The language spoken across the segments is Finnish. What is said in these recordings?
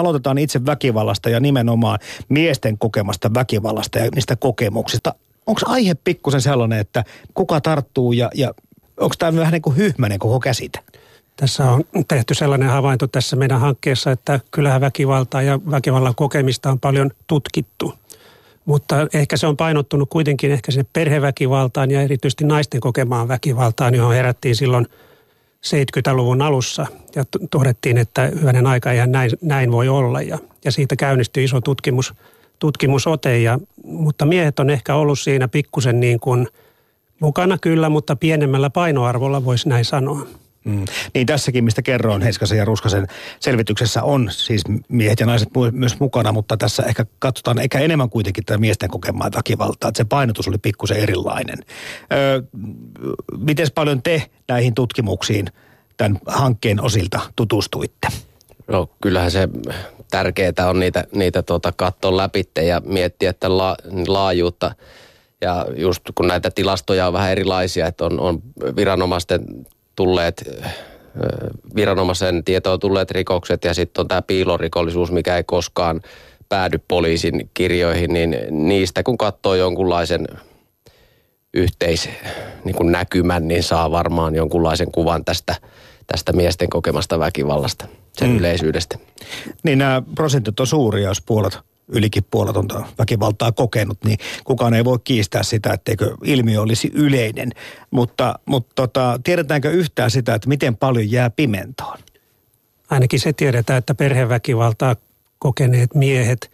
aloitetaan itse väkivallasta ja nimenomaan miesten kokemasta väkivallasta ja niistä kokemuksista. Onko aihe pikkusen sellainen, että kuka tarttuu ja, ja onko tämä vähän niin kuin hyhmäinen koko käsite? Tässä on tehty sellainen havainto tässä meidän hankkeessa, että kyllähän väkivaltaa ja väkivallan kokemista on paljon tutkittu. Mutta ehkä se on painottunut kuitenkin ehkä sinne perheväkivaltaan ja erityisesti naisten kokemaan väkivaltaan, johon herättiin silloin 70-luvun alussa ja todettiin, että hyvänen aika eihän näin, näin voi olla ja, ja siitä käynnistyi iso tutkimus, tutkimusote, ja, mutta miehet on ehkä ollut siinä pikkusen niin kuin mukana kyllä, mutta pienemmällä painoarvolla voisi näin sanoa. Mm. Niin tässäkin, mistä kerroin Heiskasen ja Ruskasen selvityksessä on siis miehet ja naiset myös mukana, mutta tässä ehkä katsotaan ehkä enemmän kuitenkin tätä miesten kokemaa väkivaltaa, että se painotus oli pikkusen erilainen. Öö, Miten paljon te näihin tutkimuksiin tämän hankkeen osilta tutustuitte? No kyllähän se tärkeää on niitä, niitä tuota, katsoa läpi ja miettiä että la, laajuutta. Ja just kun näitä tilastoja on vähän erilaisia, että on, on viranomaisten tulleet viranomaisen tietoon tulleet rikokset ja sitten on tämä piilorikollisuus, mikä ei koskaan päädy poliisin kirjoihin, niin niistä kun katsoo jonkunlaisen yhteis niin kuin näkymän, niin saa varmaan jonkunlaisen kuvan tästä, tästä miesten kokemasta väkivallasta, sen mm. yleisyydestä. Niin nämä prosentit on suuria, jos puolet ylikin puoletonta väkivaltaa kokenut, niin kukaan ei voi kiistää sitä, etteikö ilmiö olisi yleinen. Mutta, mutta tota, tiedetäänkö yhtään sitä, että miten paljon jää pimentoon? Ainakin se tiedetään, että perheväkivaltaa kokeneet miehet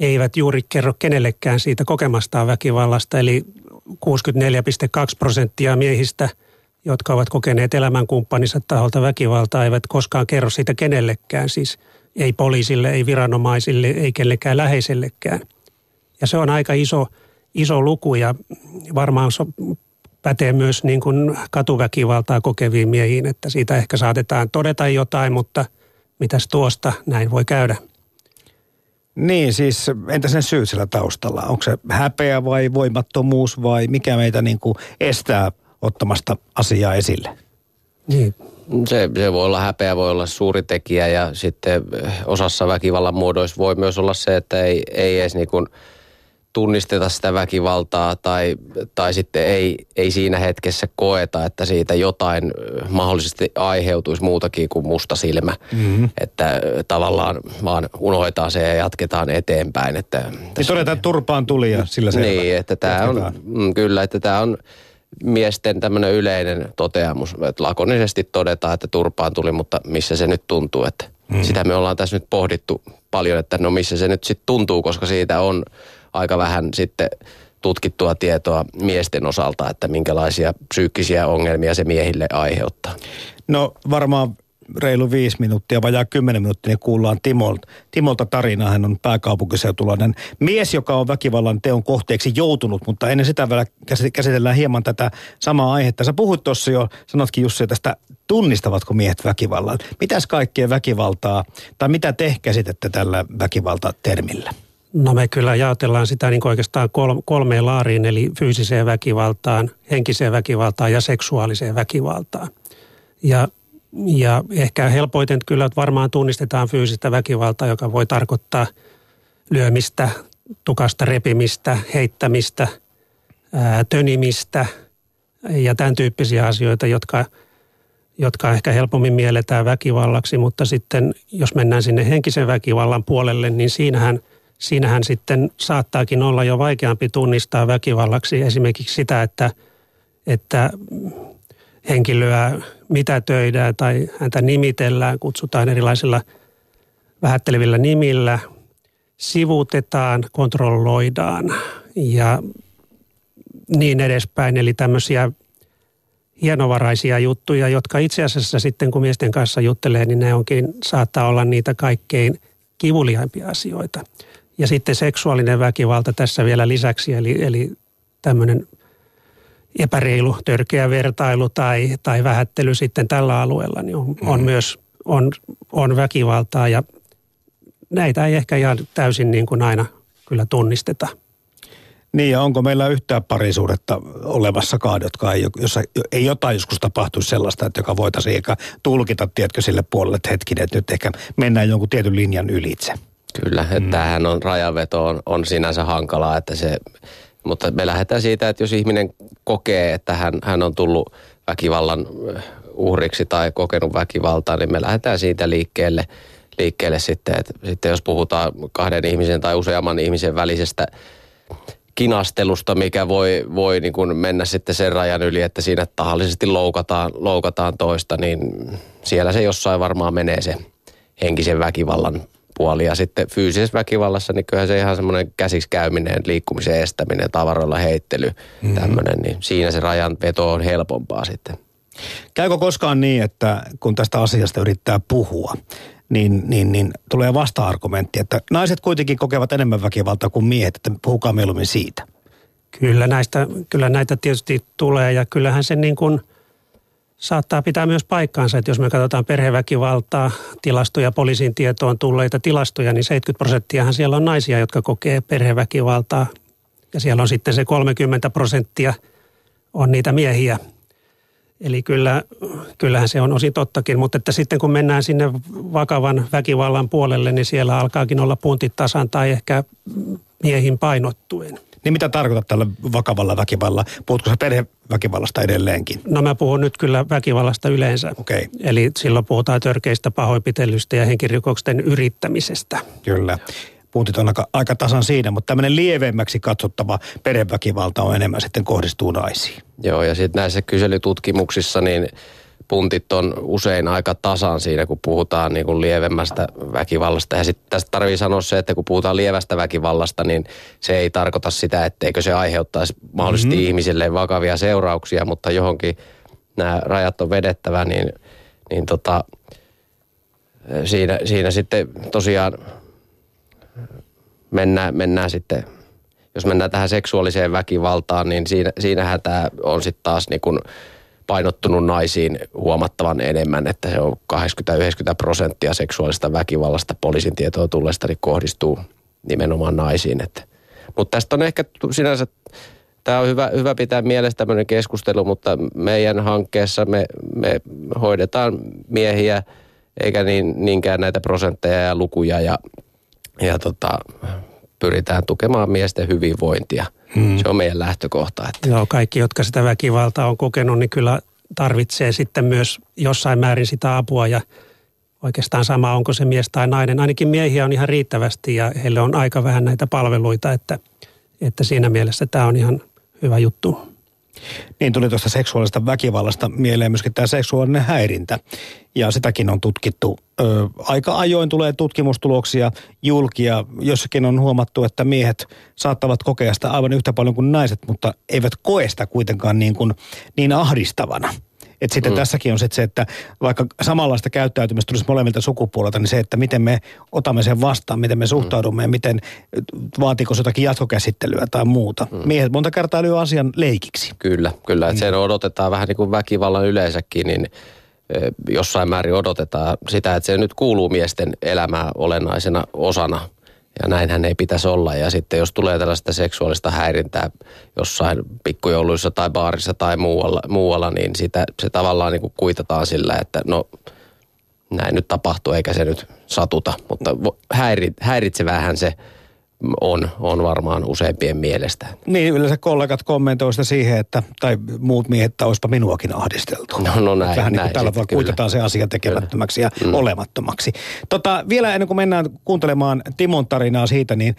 eivät juuri kerro kenellekään siitä kokemastaan väkivallasta. Eli 64,2 prosenttia miehistä, jotka ovat kokeneet elämänkumppaninsa taholta väkivaltaa, eivät koskaan kerro siitä kenellekään. Siis ei poliisille, ei viranomaisille, ei kellekään läheisellekään. Ja se on aika iso, iso luku ja varmaan so, pätee myös niin kuin katuväkivaltaa kokeviin miehiin, että siitä ehkä saatetaan todeta jotain, mutta mitäs tuosta näin voi käydä. Niin, siis entä sen syyt sillä taustalla? Onko se häpeä vai voimattomuus vai mikä meitä niin kuin estää ottamasta asiaa esille? Niin, se, se voi olla häpeä, voi olla suuri tekijä ja sitten eh, osassa väkivallan muodoissa voi myös olla se, että ei, ei edes niin kuin tunnisteta sitä väkivaltaa tai, tai sitten ei, ei siinä hetkessä koeta, että siitä jotain eh, mahdollisesti aiheutuisi muutakin kuin musta silmä. Mm-hmm. Että eh, tavallaan vaan unohdetaan se ja jatketaan eteenpäin. Että niin todetaan, että turpaan tuli ja sillä selvä. Niin, että tämä on, mm, kyllä, että tämä on miesten tämmöinen yleinen toteamus, että lakonisesti todetaan, että turpaan tuli, mutta missä se nyt tuntuu, että mm. sitä me ollaan tässä nyt pohdittu paljon, että no missä se nyt sitten tuntuu, koska siitä on aika vähän sitten tutkittua tietoa miesten osalta, että minkälaisia psyykkisiä ongelmia se miehille aiheuttaa. No varmaan reilu viisi minuuttia, vajaa kymmenen minuuttia, niin kuullaan Timolta. Timolta tarina. Hän on pääkaupunkiseutulainen mies, joka on väkivallan teon kohteeksi joutunut, mutta ennen sitä vielä käsitellään hieman tätä samaa aihetta. Sä puhuit tuossa jo, sanotkin Jussi, tästä tunnistavatko miehet väkivallan. Mitäs kaikkea väkivaltaa, tai mitä te käsitätte tällä väkivaltatermillä? No me kyllä jaotellaan sitä niin oikeastaan kolmeen laariin, eli fyysiseen väkivaltaan, henkiseen väkivaltaan ja seksuaaliseen väkivaltaan. Ja ja ehkä helpoiten kyllä että varmaan tunnistetaan fyysistä väkivaltaa, joka voi tarkoittaa lyömistä, tukasta repimistä, heittämistä, tönimistä ja tämän tyyppisiä asioita, jotka, jotka ehkä helpommin mielletään väkivallaksi. Mutta sitten jos mennään sinne henkisen väkivallan puolelle, niin siinähän, siinähän sitten saattaakin olla jo vaikeampi tunnistaa väkivallaksi esimerkiksi sitä, että, että henkilöä mitätöidään tai häntä nimitellään, kutsutaan erilaisilla vähättelevillä nimillä, sivutetaan, kontrolloidaan ja niin edespäin. Eli tämmöisiä hienovaraisia juttuja, jotka itse asiassa sitten kun miesten kanssa juttelee, niin ne onkin, saattaa olla niitä kaikkein kivuliaimpia asioita. Ja sitten seksuaalinen väkivalta tässä vielä lisäksi, eli, eli tämmöinen epäreilu, törkeä vertailu tai, tai vähättely sitten tällä alueella, niin on, on mm. myös on, on väkivaltaa ja näitä ei ehkä ihan täysin niin kuin aina kyllä tunnisteta. Niin ja onko meillä yhtään parisuudetta olemassakaan, jotka ei, jossa ei jotain joskus tapahtuisi sellaista, että joka voitaisiin eikä tulkita, tiedätkö, sille puolelle, että hetkinen, että nyt ehkä mennään jonkun tietyn linjan ylitse. Kyllä, että mm. tämähän on, rajaveto on, on sinänsä hankalaa, että se, mutta me lähdetään siitä, että jos ihminen kokee, että hän, hän on tullut väkivallan uhriksi tai kokenut väkivaltaa, niin me lähdetään siitä liikkeelle, liikkeelle sitten, että sitten jos puhutaan kahden ihmisen tai useamman ihmisen välisestä kinastelusta, mikä voi, voi niin kuin mennä sitten sen rajan yli, että siinä tahallisesti loukataan, loukataan toista, niin siellä se jossain varmaan menee se henkisen väkivallan puoli. Ja sitten fyysisessä väkivallassa, niin kyllähän se ihan semmoinen käsiksi käyminen, liikkumisen estäminen, tavaroilla heittely, mm-hmm. tämmöinen, niin siinä se rajan veto on helpompaa sitten. Käykö koskaan niin, että kun tästä asiasta yrittää puhua, niin, niin, niin tulee vasta-argumentti, että naiset kuitenkin kokevat enemmän väkivaltaa kuin miehet, että puhukaa mieluummin siitä. Kyllä, näistä, kyllä näitä tietysti tulee ja kyllähän se niin kuin saattaa pitää myös paikkaansa, että jos me katsotaan perheväkivaltaa, tilastoja, poliisin tietoon tulleita tilastoja, niin 70 prosenttiahan siellä on naisia, jotka kokee perheväkivaltaa. Ja siellä on sitten se 30 prosenttia on niitä miehiä, Eli kyllä, kyllähän se on osin tottakin, mutta että sitten kun mennään sinne vakavan väkivallan puolelle, niin siellä alkaakin olla puntit tasan tai ehkä miehin painottuen. Niin mitä tarkoitat tällä vakavalla väkivallalla? Puhutko sä perheväkivallasta edelleenkin? No mä puhun nyt kyllä väkivallasta yleensä. Okay. Eli silloin puhutaan törkeistä pahoinpitelystä ja henkirikoksen yrittämisestä. Kyllä puntit on aika, aika tasan siinä, mutta tämmöinen lievemmäksi katsottava perheväkivalta on enemmän sitten kohdistuu naisiin. Joo, ja sitten näissä kyselytutkimuksissa niin puntit on usein aika tasan siinä, kun puhutaan niin kuin lievemmästä väkivallasta. Ja sitten tästä tarvii sanoa se, että kun puhutaan lievästä väkivallasta, niin se ei tarkoita sitä, etteikö se aiheuttaisi mahdollisesti mm-hmm. ihmisille vakavia seurauksia, mutta johonkin nämä rajat on vedettävä, niin, niin tota, siinä, siinä sitten tosiaan mennään, mennään sitten, jos mennään tähän seksuaaliseen väkivaltaan, niin siinä, siinähän tämä on sitten taas niin kuin painottunut naisiin huomattavan enemmän, että se on 80-90 prosenttia seksuaalista väkivallasta poliisin tietoa tulleesta niin kohdistuu nimenomaan naisiin. Että. Mutta tästä on ehkä sinänsä, tämä on hyvä, hyvä pitää mielessä tämmöinen keskustelu, mutta meidän hankkeessa me, me hoidetaan miehiä eikä niin, niinkään näitä prosentteja ja lukuja ja ja tota, pyritään tukemaan miesten hyvinvointia. Hmm. Se on meidän lähtökohta. Että. Joo, kaikki, jotka sitä väkivaltaa on kokenut, niin kyllä tarvitsee sitten myös jossain määrin sitä apua ja oikeastaan sama, onko se mies tai nainen. Ainakin miehiä on ihan riittävästi ja heille on aika vähän näitä palveluita, että, että siinä mielessä tämä on ihan hyvä juttu. Niin tuli tuosta seksuaalista väkivallasta mieleen myöskin tämä seksuaalinen häirintä. Ja sitäkin on tutkittu. Ö, aika ajoin tulee tutkimustuloksia julkia. Jossakin on huomattu, että miehet saattavat kokea sitä aivan yhtä paljon kuin naiset, mutta eivät koe sitä kuitenkaan niin, kuin, niin ahdistavana. Että sitten mm. tässäkin on se, että vaikka samanlaista käyttäytymistä tulisi molemmilta sukupuolelta, niin se, että miten me otamme sen vastaan, miten me mm. suhtaudumme ja miten vaatiiko se jotakin jatkokäsittelyä tai muuta. Mm. Miehet monta kertaa lyö asian leikiksi. Kyllä, kyllä. Että mm. sen odotetaan vähän niin kuin väkivallan yleensäkin, niin jossain määrin odotetaan sitä, että se nyt kuuluu miesten elämää olennaisena osana – ja näinhän ei pitäisi olla. Ja sitten jos tulee tällaista seksuaalista häirintää jossain pikkujouluissa tai baarissa tai muualla, muualla niin sitä, se tavallaan niin kuin kuitataan sillä, että no näin nyt tapahtuu eikä se nyt satuta. Mutta häirit, häiritsevähän se on, on varmaan useimpien mielestä. Niin, yleensä kollegat kommentoivat sitä siihen, että, tai muut miehet, että olisipa minuakin ahdisteltu. No, no näin, Vähän niin kuin tällä tavalla kuitataan se asia tekemättömäksi ja mm. olemattomaksi. Tota, vielä ennen kuin mennään kuuntelemaan Timon tarinaa siitä, niin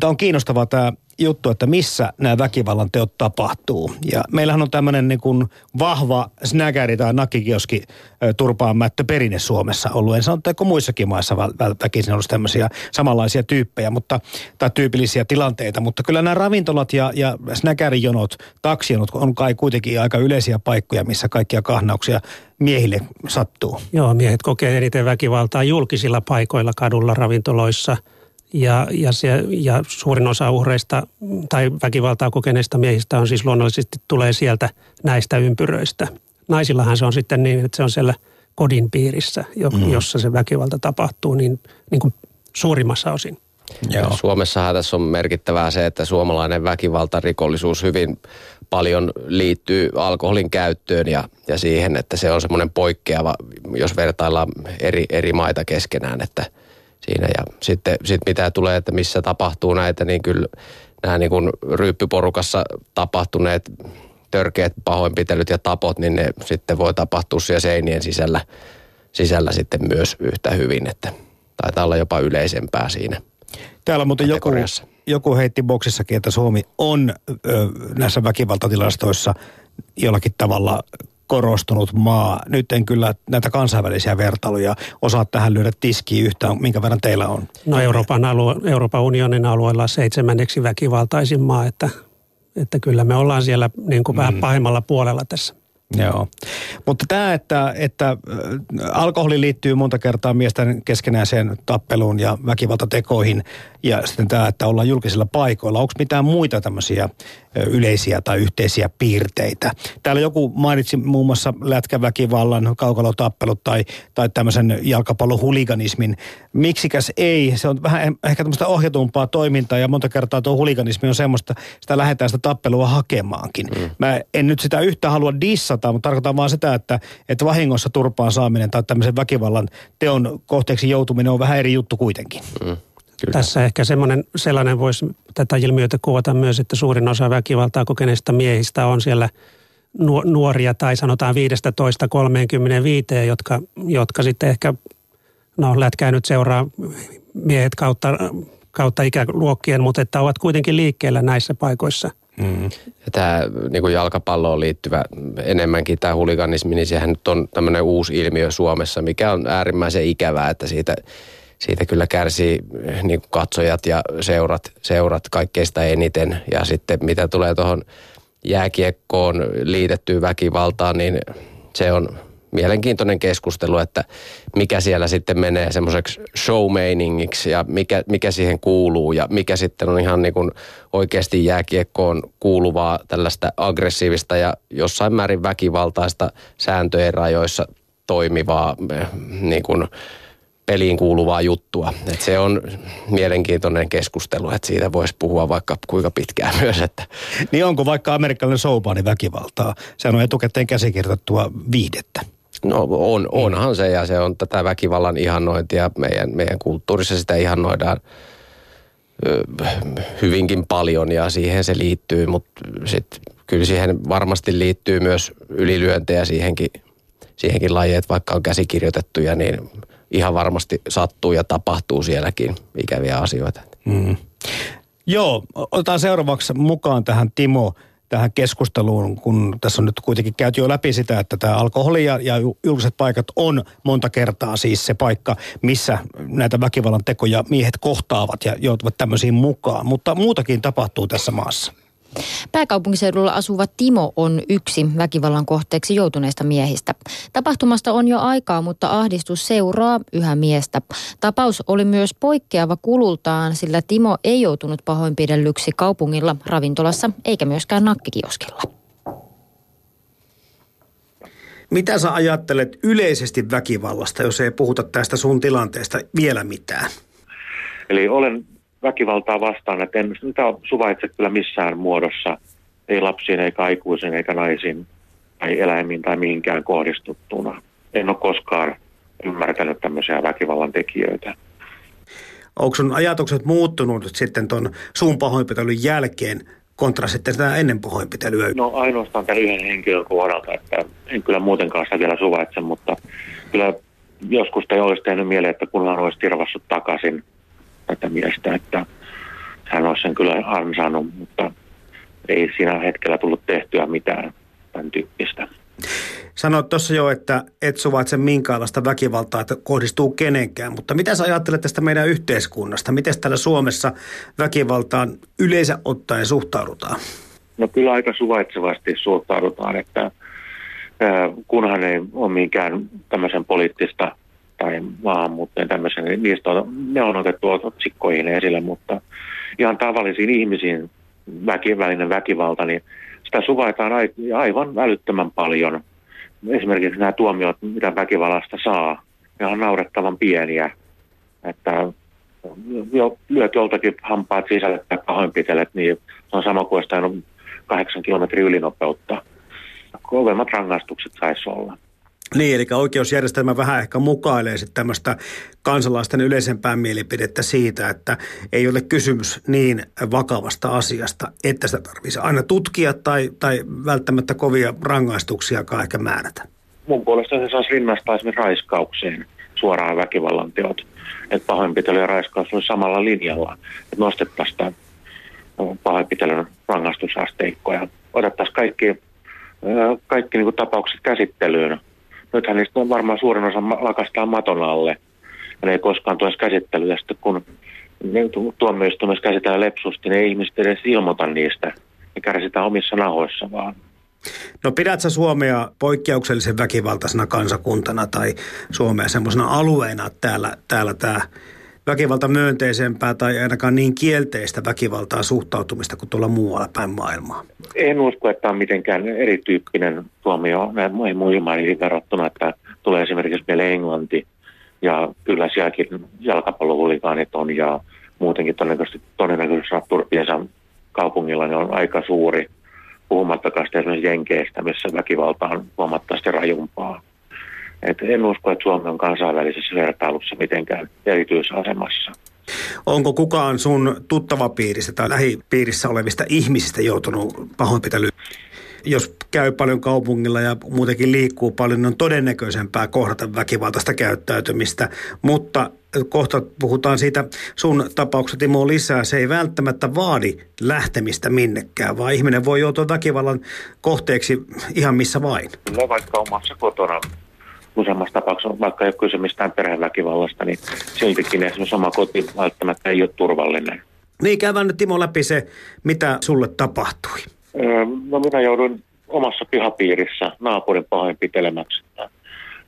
tämä on kiinnostavaa tämä juttu, että missä nämä väkivallan teot tapahtuu. Ja meillähän on tämmöinen niin kuin vahva snägäri tai nakikioski turpaan mättö perinne Suomessa ollut. En sano, että muissakin maissa väkisin olisi tämmöisiä samanlaisia tyyppejä, mutta, tai tyypillisiä tilanteita. Mutta kyllä nämä ravintolat ja, ja snägärijonot, taksijonot on kai kuitenkin aika yleisiä paikkoja, missä kaikkia kahnauksia miehille sattuu. Joo, miehet kokee eniten väkivaltaa julkisilla paikoilla, kadulla, ravintoloissa – ja, ja, se, ja suurin osa uhreista tai väkivaltaa kokeneista miehistä on siis luonnollisesti tulee sieltä näistä ympyröistä. Naisillahan se on sitten niin, että se on siellä kodin piirissä, mm. jossa se väkivalta tapahtuu niin, niin kuin suurimmassa osin. Joo. Suomessahan tässä on merkittävää se, että suomalainen väkivaltarikollisuus hyvin paljon liittyy alkoholin käyttöön ja, ja siihen, että se on semmoinen poikkeava, jos vertaillaan eri, eri maita keskenään, että siinä. Ja sitten sit mitä tulee, että missä tapahtuu näitä, niin kyllä nämä niin kuin ryyppyporukassa tapahtuneet törkeät pahoinpitelyt ja tapot, niin ne sitten voi tapahtua siellä seinien sisällä, sisällä sitten myös yhtä hyvin, että taitaa olla jopa yleisempää siinä. Täällä muuten joku, joku heitti boksissakin, että Suomi on ö, näissä väkivaltatilastoissa jollakin tavalla korostunut maa. Nyt en kyllä näitä kansainvälisiä vertailuja osaa tähän lyödä tiskiin yhtään, minkä verran teillä on. No Euroopan, alue, Euroopan unionin alueella seitsemänneksi väkivaltaisin maa, että, että kyllä me ollaan siellä niin kuin mm. vähän pahimmalla puolella tässä. Joo. Mutta tämä, että, että alkoholi liittyy monta kertaa miesten keskenäiseen tappeluun ja väkivaltatekoihin ja sitten tämä, että ollaan julkisilla paikoilla. Onko mitään muita tämmöisiä yleisiä tai yhteisiä piirteitä? Täällä joku mainitsi muun muassa lätkäväkivallan, kaukalotappelut tai, tai tämmöisen jalkapallohuliganismin. Miksikäs ei? Se on vähän ehkä tämmöistä ohjatumpaa toimintaa ja monta kertaa tuo huliganismi on semmoista, sitä lähdetään sitä tappelua hakemaankin. Mm. Mä en nyt sitä yhtä halua dissata, mutta tarkoitan vaan sitä, että, että vahingossa turpaan saaminen tai tämmöisen väkivallan teon kohteeksi joutuminen on vähän eri juttu kuitenkin. Mm. Kyllä. Tässä ehkä semmoinen, sellainen voisi tätä ilmiötä kuvata myös, että suurin osa väkivaltaa kokeneista miehistä on siellä nuoria tai sanotaan 15-35, jotka, jotka sitten ehkä, no lätkää nyt seuraa miehet kautta, kautta ikäluokkien, mutta että ovat kuitenkin liikkeellä näissä paikoissa. Mm. Tämä niin jalkapalloon liittyvä enemmänkin tämä huliganismi, niin sehän nyt on tämmöinen uusi ilmiö Suomessa, mikä on äärimmäisen ikävää, että siitä siitä kyllä kärsii eh, niin kuin katsojat ja seurat, seurat kaikkeista eniten. Ja sitten mitä tulee tuohon jääkiekkoon liitettyyn väkivaltaan, niin se on mielenkiintoinen keskustelu, että mikä siellä sitten menee semmoiseksi showmeiningiksi ja mikä, mikä siihen kuuluu ja mikä sitten on ihan niin kuin oikeasti jääkiekkoon kuuluvaa tällaista aggressiivista ja jossain määrin väkivaltaista sääntöjen rajoissa toimivaa eh, niin kuin peliin kuuluvaa juttua. Et se on mielenkiintoinen keskustelu, että siitä voisi puhua vaikka kuinka pitkään myös. Että. Niin onko vaikka amerikkalainen soupaani väkivaltaa? Se on etukäteen käsikirjoitettua viihdettä. No on, onhan se ja se on tätä väkivallan ihannointia. Meidän, meidän kulttuurissa sitä ihannoidaan hyvinkin paljon ja siihen se liittyy, mutta sitten kyllä siihen varmasti liittyy myös ylilyöntejä siihenkin, siihenkin lajiin, että vaikka on käsikirjoitettuja, niin ihan varmasti sattuu ja tapahtuu sielläkin ikäviä asioita. Mm. Joo, otetaan seuraavaksi mukaan tähän Timo tähän keskusteluun, kun tässä on nyt kuitenkin käyty jo läpi sitä, että tämä alkoholi ja, ja julkiset paikat on monta kertaa siis se paikka, missä näitä väkivallan tekoja miehet kohtaavat ja joutuvat tämmöisiin mukaan. Mutta muutakin tapahtuu tässä maassa. Pääkaupunkiseudulla asuva Timo on yksi väkivallan kohteeksi joutuneista miehistä. Tapahtumasta on jo aikaa, mutta ahdistus seuraa yhä miestä. Tapaus oli myös poikkeava kulultaan, sillä Timo ei joutunut pahoinpidellyksi kaupungilla, ravintolassa eikä myöskään nakkikioskilla. Mitä sä ajattelet yleisesti väkivallasta, jos ei puhuta tästä sun tilanteesta vielä mitään? Eli olen väkivaltaa vastaan, että en sitä suvaitse kyllä missään muodossa, ei lapsiin eikä aikuisiin eikä naisiin tai eläimiin tai mihinkään kohdistuttuna. En ole koskaan ymmärtänyt tämmöisiä väkivallan tekijöitä. Onko sun ajatukset muuttunut sitten tuon suun pahoinpitelyn jälkeen kontra sitten sitä ennen pahoinpitelyä? No ainoastaan tämän yhden henkilön kohdalta, että en kyllä muutenkaan sitä vielä suvaitse, mutta kyllä joskus ei olisi tehnyt mieleen, että kunhan olisi tirvassut takaisin tätä miestä, että hän olisi sen kyllä ansainnut, mutta ei siinä hetkellä tullut tehtyä mitään tämän tyyppistä. Sanoit tuossa jo, että et suvaitse minkäänlaista väkivaltaa, että kohdistuu kenenkään, mutta mitä sä ajattelet tästä meidän yhteiskunnasta? Miten täällä Suomessa väkivaltaan yleensä ottaen suhtaudutaan? No kyllä aika suvaitsevasti suhtaudutaan, että kunhan ei ole minkään tämmöisen poliittista tai maahanmuuttajien tämmöisen, niin niistä on, ne on otettu otsikkoihin esille, mutta ihan tavallisiin ihmisiin väkivälinen väkivalta, niin sitä suvaitaan aivan välyttömän paljon. Esimerkiksi nämä tuomiot, mitä väkivallasta saa, ne on naurettavan pieniä. Että jo lyöt joltakin hampaat sisälle tai pahoinpitelet, niin se on sama kuin olisi kahdeksan kilometrin ylinopeutta. Kovemmat rangaistukset saisi olla. Niin, eli oikeusjärjestelmä vähän ehkä mukailee sitten tämmöistä kansalaisten yleisempää mielipidettä siitä, että ei ole kysymys niin vakavasta asiasta, että sitä tarvitsisi aina tutkia tai, tai välttämättä kovia rangaistuksiakaan ehkä määrätä. Mun puolesta se saisi rinnastaa esimerkiksi raiskaukseen suoraan väkivallan teot. Että pahoinpitely ja raiskaus olisi samalla linjalla. Että nostettaisiin pahoinpitelyn rangaistusasteikkoja. Otettaisiin kaikki, kaikki niin tapaukset käsittelyyn nythän niistä varmaan suurin osa lakastaa maton alle. Ja ne ei koskaan tuossa käsittelyä. Ja sitten kun tuomioistuimessa käsitellään lepsusti, niin ei ihmiset edes ilmoita niistä. Ne kärsitään omissa nahoissa vaan. No pidät sä Suomea poikkeuksellisen väkivaltaisena kansakuntana tai Suomea semmoisena alueena, että täällä, täällä tämä väkivalta myönteisempää tai ainakaan niin kielteistä väkivaltaa suhtautumista kuin tuolla muualla päin maailmaa? En usko, että on mitenkään erityyppinen tuomio näihin muihin maihin verrattuna, että tulee esimerkiksi meille Englanti ja kyllä sielläkin jalkapallohuligaanit on ja muutenkin todennäköisesti, todennäköisesti Turpiensa kaupungilla niin on aika suuri, puhumattakaan esimerkiksi Jenkeistä, missä väkivalta on huomattavasti rajumpaa. Et en usko, että Suomi on kansainvälisessä vertailussa mitenkään erityisasemassa. Onko kukaan sun tuttava piirissä tai lähipiirissä olevista ihmisistä joutunut pahoinpitelyyn? Jos käy paljon kaupungilla ja muutenkin liikkuu paljon, niin on todennäköisempää kohdata väkivaltaista käyttäytymistä. Mutta kohta puhutaan siitä sun tapauksesta Timo lisää. Se ei välttämättä vaadi lähtemistä minnekään, vaan ihminen voi joutua väkivallan kohteeksi ihan missä vain. No vaikka omassa kotona useammassa tapauksessa, vaikka ei ole kyse mistään perheväkivallasta, niin siltikin esimerkiksi oma koti välttämättä ei ole turvallinen. Niin, käydään nyt Timo läpi se, mitä sulle tapahtui. Öö, no minä joudun omassa pihapiirissä naapurin pahoinpitelemäksi.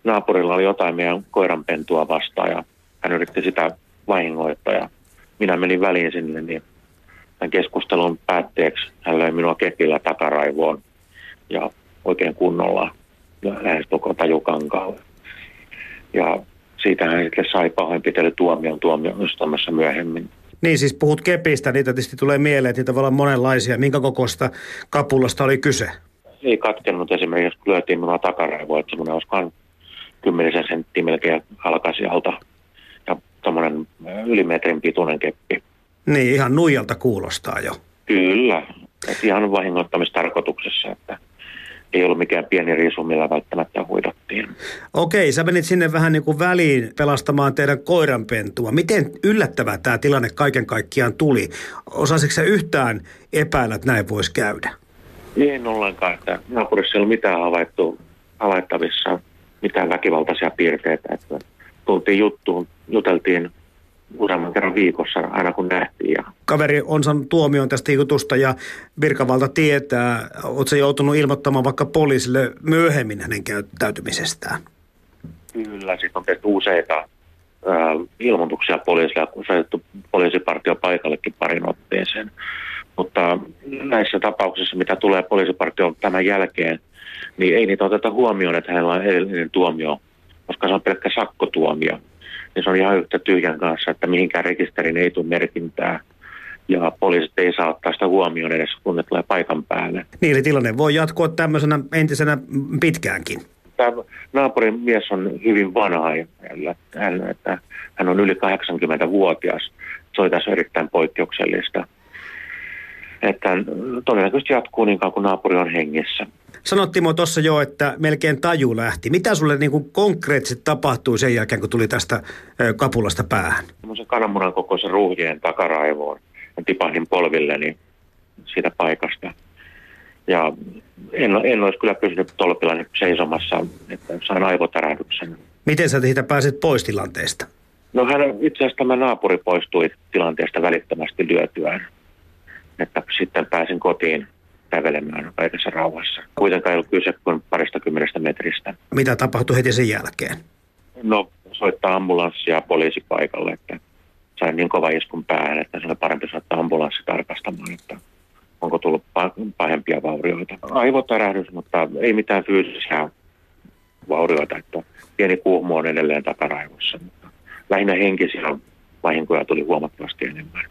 Naapurilla oli jotain meidän koiranpentua vastaan ja hän yritti sitä vahingoittaa ja minä menin väliin sinne, niin tämän keskustelun päätteeksi hän löi minua kepillä takaraivoon ja oikein kunnolla lähes koko tajukankaalle. Ja siitähän sitten sai pahoinpitelytuomion tuomioistuimessa myöhemmin. Niin siis puhut kepistä, niitä tietysti tulee mieleen, että niitä voi olla monenlaisia. Minkä kokoista kapulasta oli kyse? Ei katkennut esimerkiksi, kun lyötiin minua takaraivoa, että semmoinen olisikohan kymmenisen senttiä melkein halkasi alta ja tuommoinen yli metrin pituinen keppi. Niin, ihan nuijalta kuulostaa jo. Kyllä, että ihan vahingoittamistarkoituksessa, että ei ollut mikään pieni risu, millä välttämättä huidattiin. Okei, sä menit sinne vähän niin kuin väliin pelastamaan teidän koiranpentua. Miten yllättävä tämä tilanne kaiken kaikkiaan tuli? Osaisitko sä yhtään epäillä, että näin voisi käydä? En ollenkaan, että naapurissa ei ollut mitään havaittu, havaittavissa, mitään väkivaltaisia piirteitä. Että tultiin juttuun, juteltiin useamman kerran viikossa aina kun nähtiin. Ja... Kaveri on saanut tuomion tästä jutusta ja virkavalta tietää. Oletko joutunut ilmoittamaan vaikka poliisille myöhemmin hänen käyttäytymisestään? Kyllä, siitä on tehty useita ää, ilmoituksia poliisille ja soitettu poliisipartio paikallekin parin otteeseen. Mutta näissä tapauksissa, mitä tulee poliisipartioon tämän jälkeen, niin ei niitä oteta huomioon, että hänellä on edellinen tuomio, koska se on pelkkä sakkotuomio niin se on ihan yhtä tyhjän kanssa, että mihinkään rekisterin ei tule merkintää ja poliisit ei saa ottaa sitä huomioon edes, kun ne tulee paikan päälle. Niin, eli tilanne voi jatkua tämmöisenä entisenä pitkäänkin. Tämä naapurin mies on hyvin vanha, hän, että hän on yli 80-vuotias. Se oli tässä erittäin poikkeuksellista. Että todennäköisesti jatkuu niin kauan kuin naapuri on hengissä. Sanot Timo tuossa jo, että melkein taju lähti. Mitä sulle niin kuin konkreettisesti tapahtui sen jälkeen, kun tuli tästä kapulasta päähän? Semmoisen kananmunan kokoisen ruuhjeen takaraivoon. Ja tipahdin polvilleni siitä paikasta. Ja en, en olisi kyllä pysynyt tolpillani seisomassa, että sain aivotärähdyksen. Miten sä siitä pääsit pois tilanteesta? No hän, itse asiassa tämä naapuri poistui tilanteesta välittömästi lyötyään. Että sitten pääsin kotiin kävelemään kaikessa rauhassa. Kuitenkaan ei ollut kyse kuin parista kymmenestä metristä. Mitä tapahtui heti sen jälkeen? No soittaa ambulanssia poliisipaikalle, että sain niin kova iskun päähän, että se oli parempi soittaa ambulanssi tarkastamaan, että onko tullut pahempia vaurioita. Aivotärähdys, mutta ei mitään fyysisiä vaurioita, että pieni kuuhmu on edelleen takaraivossa, mutta lähinnä henkisiä vahinkoja tuli huomattavasti enemmän.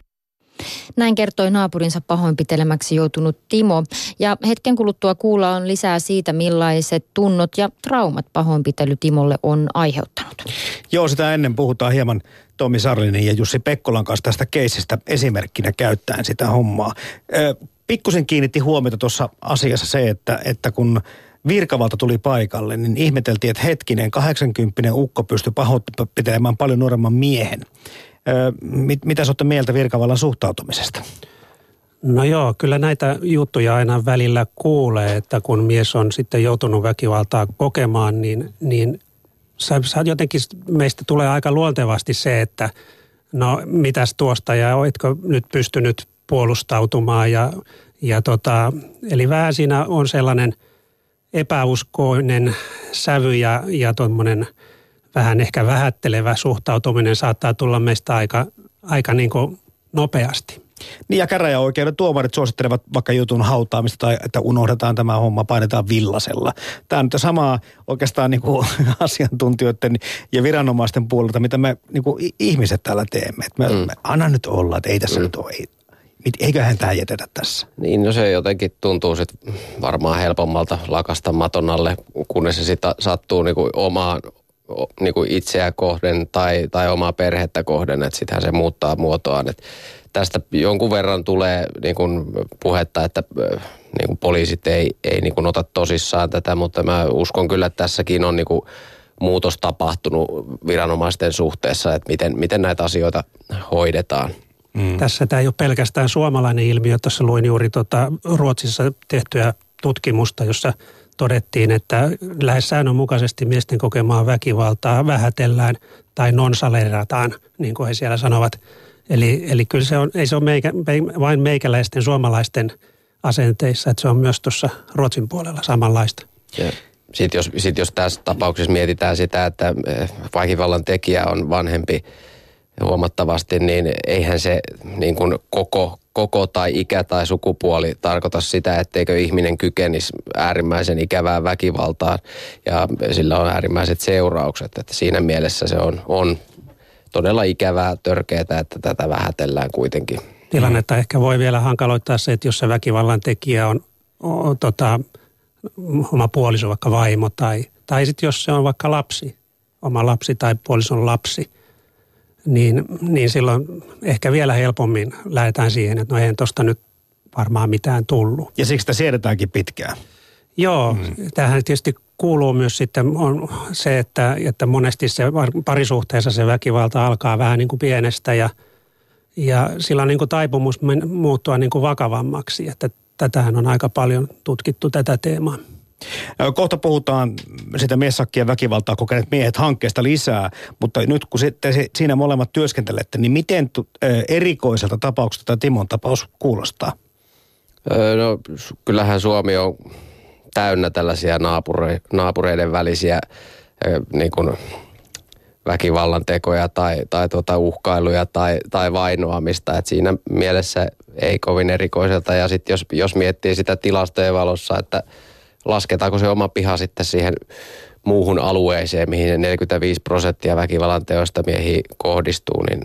Näin kertoi naapurinsa pahoinpitelemäksi joutunut Timo. Ja hetken kuluttua kuullaan lisää siitä, millaiset tunnot ja traumat pahoinpitely Timolle on aiheuttanut. Joo, sitä ennen puhutaan hieman Tomi Sarlinin ja Jussi Pekkolan kanssa tästä keisistä esimerkkinä käyttäen sitä hommaa. Pikkusen kiinnitti huomiota tuossa asiassa se, että, että kun virkavalta tuli paikalle, niin ihmeteltiin, että hetkinen, 80 ukko pystyi pahoittelemaan paljon nuoremman miehen. Mit, mitä olette mieltä virkavallan suhtautumisesta? No joo, kyllä näitä juttuja aina välillä kuulee, että kun mies on sitten joutunut väkivaltaa kokemaan, niin, niin sä, sä jotenkin meistä tulee aika luontevasti se, että no mitäs tuosta ja oletko nyt pystynyt puolustautumaan ja, ja tota, eli vähän siinä on sellainen epäuskoinen sävy ja, ja tuommoinen vähän ehkä vähättelevä suhtautuminen saattaa tulla meistä aika, aika niin kuin nopeasti. Niin ja käräjäoikeuden tuomarit suosittelevat vaikka jutun hautaamista tai että unohdetaan tämä homma, painetaan villasella. Tämä on nyt samaa oikeastaan niin kuin asiantuntijoiden ja viranomaisten puolelta, mitä me niin kuin ihmiset täällä teemme. Että me, mm. me, anna nyt olla, että ei tässä mm. nyt ole, ei, eiköhän tämä jätetä tässä. Niin, no se jotenkin tuntuu sit varmaan helpommalta lakasta maton alle, kunnes se sitä sattuu niin kuin omaan, niin kuin itseä kohden tai, tai omaa perhettä kohden, että sittenhän se muuttaa muotoaan. Että tästä jonkun verran tulee niin kuin puhetta, että niin kuin poliisit ei, ei niin kuin ota tosissaan tätä, mutta mä uskon kyllä, että tässäkin on niin kuin muutos tapahtunut viranomaisten suhteessa, että miten, miten näitä asioita hoidetaan. Mm. Tässä tämä ei ole pelkästään suomalainen ilmiö. Tuossa luin juuri tuota Ruotsissa tehtyä tutkimusta, jossa todettiin, että lähes säännönmukaisesti miesten kokemaa väkivaltaa vähätellään tai nonsalerataan, niin kuin he siellä sanovat. Eli, eli kyllä se on, ei se ole meikä, vain meikäläisten suomalaisten asenteissa, että se on myös tuossa Ruotsin puolella samanlaista. Sitten jos, sit jos tässä tapauksessa mietitään sitä, että eh, väkivallan tekijä on vanhempi huomattavasti, niin eihän se niin kuin koko, koko tai ikä tai sukupuoli tarkoita sitä, etteikö ihminen kykenisi äärimmäisen ikävään väkivaltaan ja sillä on äärimmäiset seuraukset. Että siinä mielessä se on, on todella ikävää, törkeää, että tätä vähätellään kuitenkin. Tilannetta ehkä voi vielä hankaloittaa se, että jos se väkivallan tekijä on, on tota, oma puoliso, vaikka vaimo tai, tai sitten jos se on vaikka lapsi, oma lapsi tai puolison lapsi – niin, niin silloin ehkä vielä helpommin lähdetään siihen, että no eihän tuosta nyt varmaan mitään tullut. Ja siksi sitä siedetäänkin pitkään. Joo, mm. tähän tietysti kuuluu myös sitten on se, että, että monesti se parisuhteessa se väkivalta alkaa vähän niin kuin pienestä ja, ja sillä on niin kuin taipumus muuttua niin kuin vakavammaksi, että tätähän on aika paljon tutkittu tätä teemaa. Kohta puhutaan sitä miessakkien väkivaltaa kokeneet miehet hankkeesta lisää, mutta nyt kun sitten siinä molemmat työskentelette, niin miten erikoiselta tapaukselta tämä Timon tapaus kuulostaa? No kyllähän Suomi on täynnä tällaisia naapure, naapureiden välisiä niin kuin väkivallan tekoja tai, tai tuota uhkailuja tai, tai vainoamista. Et siinä mielessä ei kovin erikoiselta. Ja sitten jos, jos miettii sitä tilastojen valossa, että – lasketaanko se oma piha sitten siihen muuhun alueeseen, mihin 45 prosenttia väkivallan teosta miehiin kohdistuu, niin,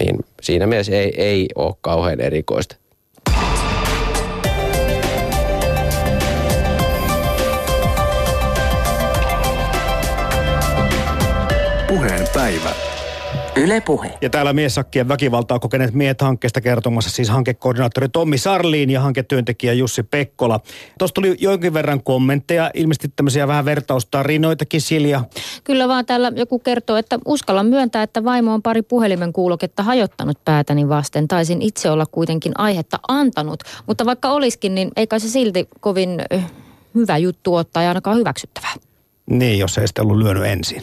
niin siinä mielessä ei, ei ole kauhean erikoista. Puheen päivä. Yle Puhe. Ja täällä miessakkien väkivaltaa kokeneet miehet hankkeesta kertomassa siis hankekoordinaattori Tommi Sarliin ja hanketyöntekijä Jussi Pekkola. Tuossa tuli jonkin verran kommentteja, ilmeisesti tämmöisiä vähän vertaustarinoitakin Silja. Kyllä vaan täällä joku kertoo, että uskallan myöntää, että vaimo on pari puhelimen kuuloketta hajottanut päätäni vasten. Taisin itse olla kuitenkin aihetta antanut, mutta vaikka olisikin, niin eikä se silti kovin hyvä juttu ottaa ja ainakaan hyväksyttävää. Niin, jos ei sitten ollut lyönyt ensin.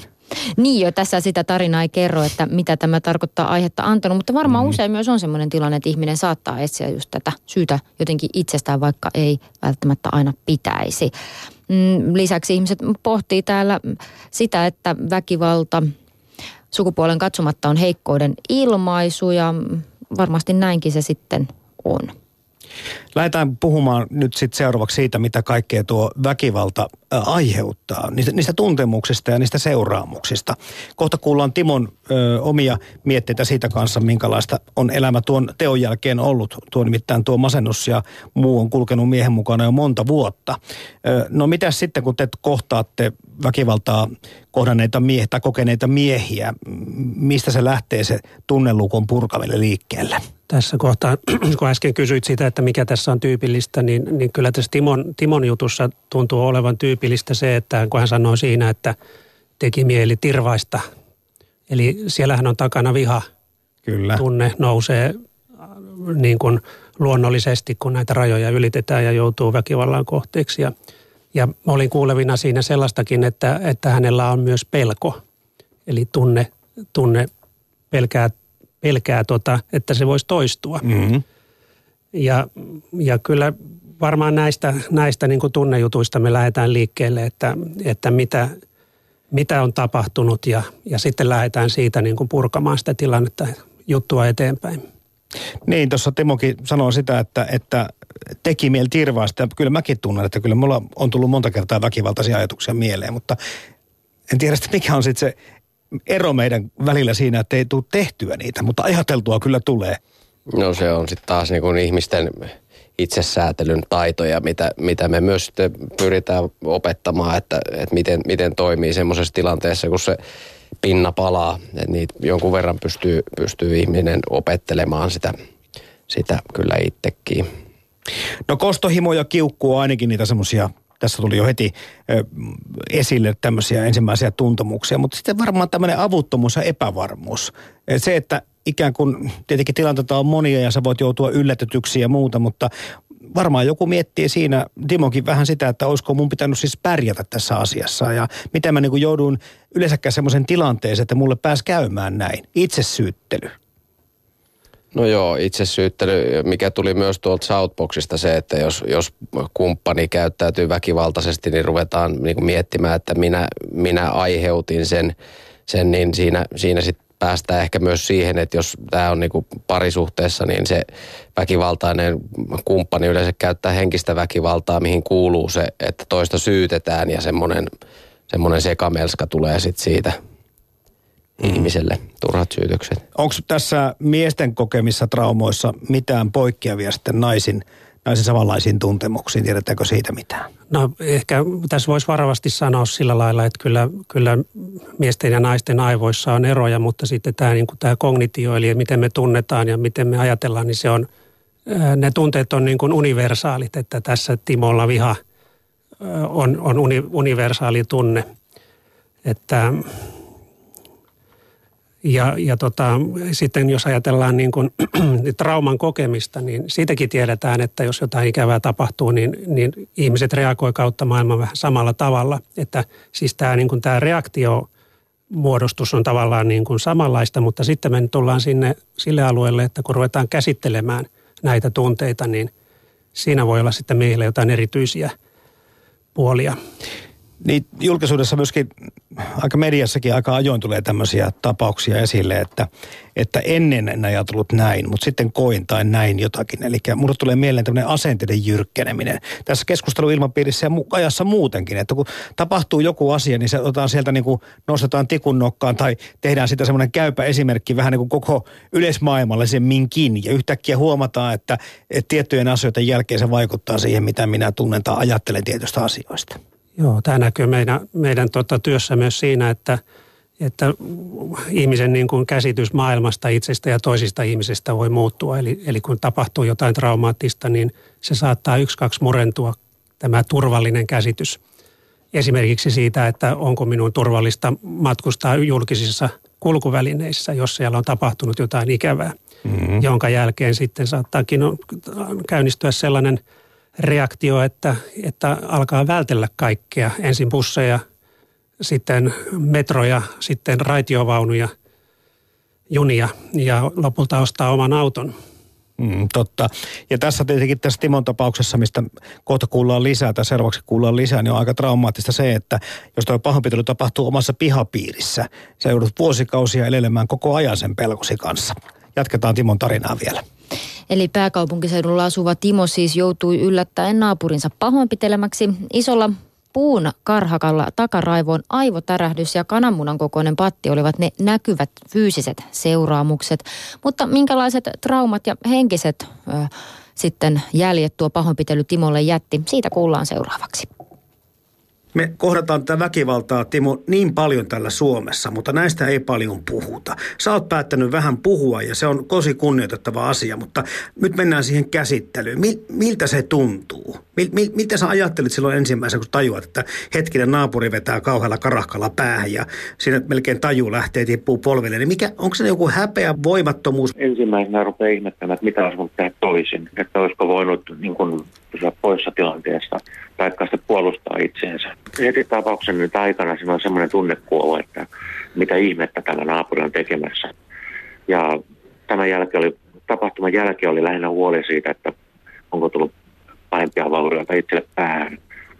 Niin jo, tässä sitä tarinaa ei kerro, että mitä tämä tarkoittaa aihetta antanut, mutta varmaan mm. usein myös on sellainen tilanne, että ihminen saattaa etsiä just tätä syytä jotenkin itsestään, vaikka ei välttämättä aina pitäisi. Mm, lisäksi ihmiset pohtii täällä sitä, että väkivalta sukupuolen katsomatta on heikkouden ilmaisu ja varmasti näinkin se sitten on. Lähdetään puhumaan nyt sitten seuraavaksi siitä, mitä kaikkea tuo väkivalta aiheuttaa, niistä, niistä tuntemuksista ja niistä seuraamuksista. Kohta kuullaan Timon ö, omia mietteitä siitä kanssa, minkälaista on elämä tuon teon jälkeen ollut. Tuo nimittäin tuo masennus ja muu on kulkenut miehen mukana jo monta vuotta. Ö, no mitä sitten, kun te kohtaatte väkivaltaa kohdanneita miehiä tai kokeneita miehiä, mistä se lähtee se tunnelukon purkamille liikkeelle? Tässä kohtaa, kun äsken kysyit sitä, että mikä tässä on tyypillistä, niin, niin kyllä tässä Timon, Timon jutussa tuntuu olevan tyypillistä se, että kun hän sanoi siinä, että teki mieli tirvaista. Eli siellähän on takana viha. Kyllä. Tunne nousee äh, niin kuin luonnollisesti, kun näitä rajoja ylitetään ja joutuu väkivallan kohteeksi. Ja, ja olin kuulevina siinä sellaistakin, että, että hänellä on myös pelko. Eli tunne, tunne pelkää pelkää, tota, että se voisi toistua. Mm-hmm. Ja, ja kyllä varmaan näistä, näistä niin kuin tunnejutuista me lähdetään liikkeelle, että, että mitä, mitä on tapahtunut ja, ja sitten lähdetään siitä niin kuin purkamaan sitä tilannetta juttua eteenpäin. Niin, tuossa Timokin sanoi sitä, että, että teki mieli tirvaasta. Kyllä mäkin tunnen, että kyllä mulla on tullut monta kertaa väkivaltaisia ajatuksia mieleen, mutta en tiedä mikä on sitten se ero meidän välillä siinä, että ei tule tehtyä niitä, mutta ajateltua kyllä tulee. No se on sitten taas niin kuin ihmisten itsesäätelyn taitoja, mitä, mitä me myös sitten pyritään opettamaan, että, että miten, miten toimii semmoisessa tilanteessa, kun se pinna palaa, että niitä jonkun verran pystyy, pystyy ihminen opettelemaan sitä, sitä kyllä itsekin. No kostohimo ja kiukku on ainakin niitä semmoisia tässä tuli jo heti esille tämmöisiä ensimmäisiä tuntemuksia, mutta sitten varmaan tämmöinen avuttomuus ja epävarmuus. Se, että ikään kuin tietenkin tilanteita on monia ja sä voit joutua yllätetyksi ja muuta, mutta varmaan joku miettii siinä, Timokin vähän sitä, että olisiko mun pitänyt siis pärjätä tässä asiassa ja miten mä niin joudun yleensäkään semmoisen tilanteeseen, että mulle pääsi käymään näin. Itsesyyttely. No joo, itse syyttely, mikä tuli myös tuolta Southboxista se, että jos, jos kumppani käyttäytyy väkivaltaisesti, niin ruvetaan niin kuin miettimään, että minä, minä aiheutin sen, sen niin siinä, siinä sitten päästään ehkä myös siihen, että jos tämä on niinku parisuhteessa, niin se väkivaltainen kumppani yleensä käyttää henkistä väkivaltaa, mihin kuuluu se, että toista syytetään ja semmoinen semmoinen sekamelska tulee sitten siitä – mm. ihmiselle turhat syytökset. Onko tässä miesten kokemissa traumoissa mitään poikkeavia sitten naisin, naisen samanlaisiin tuntemuksiin? Tiedetäänkö siitä mitään? No ehkä tässä voisi varovasti sanoa sillä lailla, että kyllä, kyllä miesten ja naisten aivoissa on eroja, mutta sitten tämä, niin kuin tämä kognitio, eli miten me tunnetaan ja miten me ajatellaan, niin se on, ne tunteet on niin kuin universaalit, että tässä Timolla viha on, on uni, universaali tunne. Että ja, ja tota, sitten jos ajatellaan niin kuin, trauman kokemista, niin siitäkin tiedetään, että jos jotain ikävää tapahtuu, niin, niin ihmiset reagoi kautta maailman vähän samalla tavalla. Että siis tämä, niin kuin tämä reaktio muodostus on tavallaan niin kuin samanlaista, mutta sitten me tullaan sinne sille alueelle, että kun ruvetaan käsittelemään näitä tunteita, niin siinä voi olla sitten meille jotain erityisiä puolia. Niin julkisuudessa myöskin aika mediassakin aika ajoin tulee tämmöisiä tapauksia esille, että, että ennen en ajatellut näin, mutta sitten koin tai näin jotakin. Eli mulle tulee mieleen tämmöinen asenteiden jyrkkeneminen. Tässä keskusteluilmapiirissä ja ajassa muutenkin, että kun tapahtuu joku asia, niin se otetaan sieltä niin kuin nostetaan tikun nokkaan tai tehdään sitä semmoinen käypä esimerkki vähän niin kuin koko yleismaailmallisemminkin. Ja yhtäkkiä huomataan, että, että tiettyjen asioiden jälkeen se vaikuttaa siihen, mitä minä tunnen tai ajattelen tietystä asioista. Joo, tämä näkyy meidän, meidän tota työssä myös siinä, että, että ihmisen niin kuin käsitys maailmasta itsestä ja toisista ihmisistä voi muuttua. Eli, eli kun tapahtuu jotain traumaattista, niin se saattaa yksi, kaksi murentua tämä turvallinen käsitys. Esimerkiksi siitä, että onko minun turvallista matkustaa julkisissa kulkuvälineissä, jos siellä on tapahtunut jotain ikävää, mm-hmm. jonka jälkeen sitten saattaakin käynnistyä sellainen – reaktio, että, että alkaa vältellä kaikkea. Ensin busseja, sitten metroja, sitten raitiovaunuja, junia ja lopulta ostaa oman auton. Mm, totta. Ja tässä tietenkin tässä Timon tapauksessa, mistä kohta kuullaan lisää tai seuraavaksi kuullaan lisää, niin on aika traumaattista se, että jos tuo pahoinpitely tapahtuu omassa pihapiirissä, se joudut vuosikausia elelemään koko ajan sen pelkosi kanssa. Jatketaan Timon tarinaa vielä. Eli pääkaupunkiseudulla asuva Timo siis joutui yllättäen naapurinsa pahoinpitelemäksi. Isolla puun karhakalla takaraivoon aivotärähdys ja kananmunan kokoinen patti olivat ne näkyvät fyysiset seuraamukset. Mutta minkälaiset traumat ja henkiset ö, sitten jäljet tuo pahoinpitely Timolle jätti, siitä kuullaan seuraavaksi. Me kohdataan tätä väkivaltaa, Timo, niin paljon tällä Suomessa, mutta näistä ei paljon puhuta. Sä oot päättänyt vähän puhua ja se on tosi kunnioitettava asia, mutta nyt mennään siihen käsittelyyn. miltä se tuntuu? Mil, sä ajattelit silloin ensimmäisenä, kun tajuat, että hetkinen naapuri vetää kauhealla karahkalla päähän ja siinä melkein taju lähtee tippuu polville. Niin mikä, onko se joku häpeä, voimattomuus? Ensimmäisenä rupeaa ihmettämään, että mitä olisi voinut tehdä toisin. Että olisiko voinut niin kun, pysyä poissa tilanteesta tai sitten puolustaa itseensä. Heti tapauksen nyt aikana siinä on semmoinen tunnekuolo, että mitä ihmettä tämä naapuri on tekemässä. Ja tämän jälkeen oli, tapahtuman jälkeen oli lähinnä huoli siitä, että onko tullut pahempia vaurioita itselle päähän,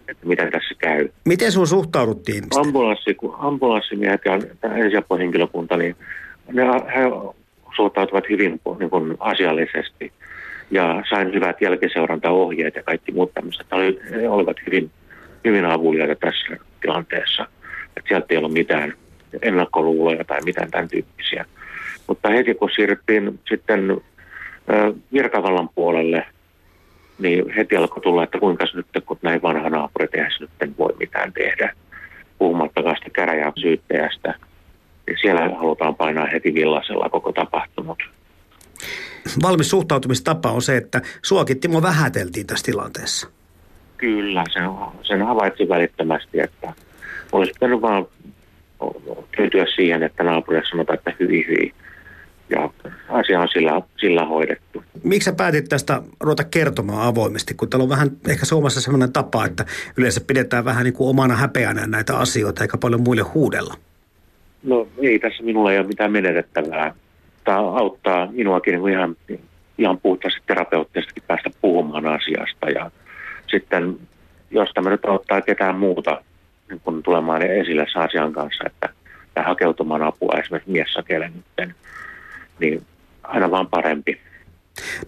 että mitä tässä käy. Miten sun suhtauduttiin? Ambulanssi, kun ambulanssimiehet ja ensiapuhenkilökunta, niin ne, he suhtautuvat hyvin niin kuin asiallisesti ja sain hyvät jälkiseurantaohjeet ja kaikki muut tämmöiset. Ne olivat hyvin, hyvin avuliaita tässä tilanteessa. Että sieltä ei ollut mitään ennakkoluuloja tai mitään tämän tyyppisiä. Mutta heti kun siirryttiin sitten virkavallan puolelle, niin heti alkoi tulla, että kuinka nyt, kun näin vanha naapuri eihän nyt voi mitään tehdä. Puhumattakaan sitä käräjän syyttäjästä. Ja siellä halutaan painaa heti villasella koko tapahtunut valmis suhtautumistapa on se, että suokin Timo vähäteltiin tässä tilanteessa. Kyllä, sen, sen havaitsi välittömästi, että olisi pitänyt vaan tyytyä siihen, että naapurille sanotaan, että hyvin, hyvin. Ja asia on sillä, sillä hoidettu. Miksi sä päätit tästä ruveta kertomaan avoimesti, kun täällä on vähän ehkä Suomessa sellainen tapa, että yleensä pidetään vähän niin kuin omana häpeänä näitä asioita, eikä paljon muille huudella? No ei tässä minulla ei ole mitään menetettävää auttaa, auttaa minuakin niin ihan, ihan puhtaasti terapeuttisestikin päästä puhumaan asiasta. Ja sitten, jos tämä nyt auttaa ketään muuta niin kun tulemaan esille sen asian kanssa, että ja hakeutumaan apua esimerkiksi miessakeelle nyt, niin aina vaan parempi.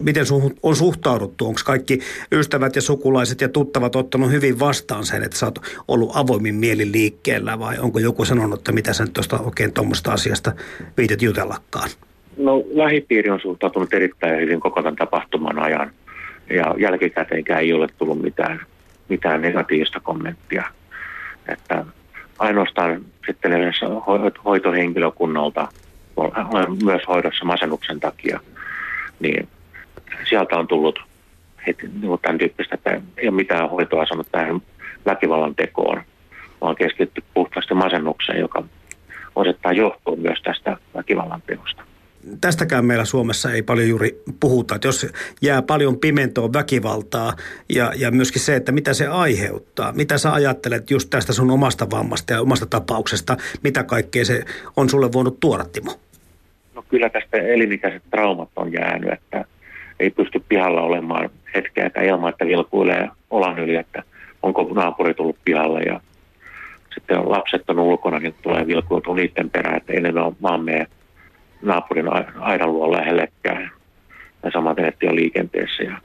Miten sun on suhtauduttu? Onko kaikki ystävät ja sukulaiset ja tuttavat ottanut hyvin vastaan sen, että sä oot ollut avoimin mieli liikkeellä vai onko joku sanonut, että mitä sä nyt tuosta oikein tuommoista asiasta viitet jutellakaan? No lähipiiri on suhtautunut erittäin hyvin koko tämän tapahtuman ajan. Ja jälkikäteenkään ei ole tullut mitään, mitään negatiivista kommenttia. Että ainoastaan sitten hoitohenkilökunnalta, olen myös hoidossa masennuksen takia, niin sieltä on tullut heti niin tämän tyyppistä, että ei ole mitään hoitoa sanonut tähän väkivallan tekoon, vaan keskitty puhtaasti masennukseen, joka osittain johtuu myös tästä väkivallan teosta tästäkään meillä Suomessa ei paljon juuri puhuta. Että jos jää paljon pimentoa väkivaltaa ja, ja myöskin se, että mitä se aiheuttaa. Mitä sä ajattelet just tästä sun omasta vammasta ja omasta tapauksesta? Mitä kaikkea se on sulle voinut tuoda, Timo? No kyllä tästä elinikäiset traumat on jäänyt, että ei pysty pihalla olemaan hetkeäkään ilman, että vilkuilee olan yli, että onko naapuri tullut pihalle ja sitten lapset on ulkona, niin tulee vilkuiltua niiden perään, että ne vaan mene naapurin aidan luo lähellekään. Ja samaten, että on liikenteessä ja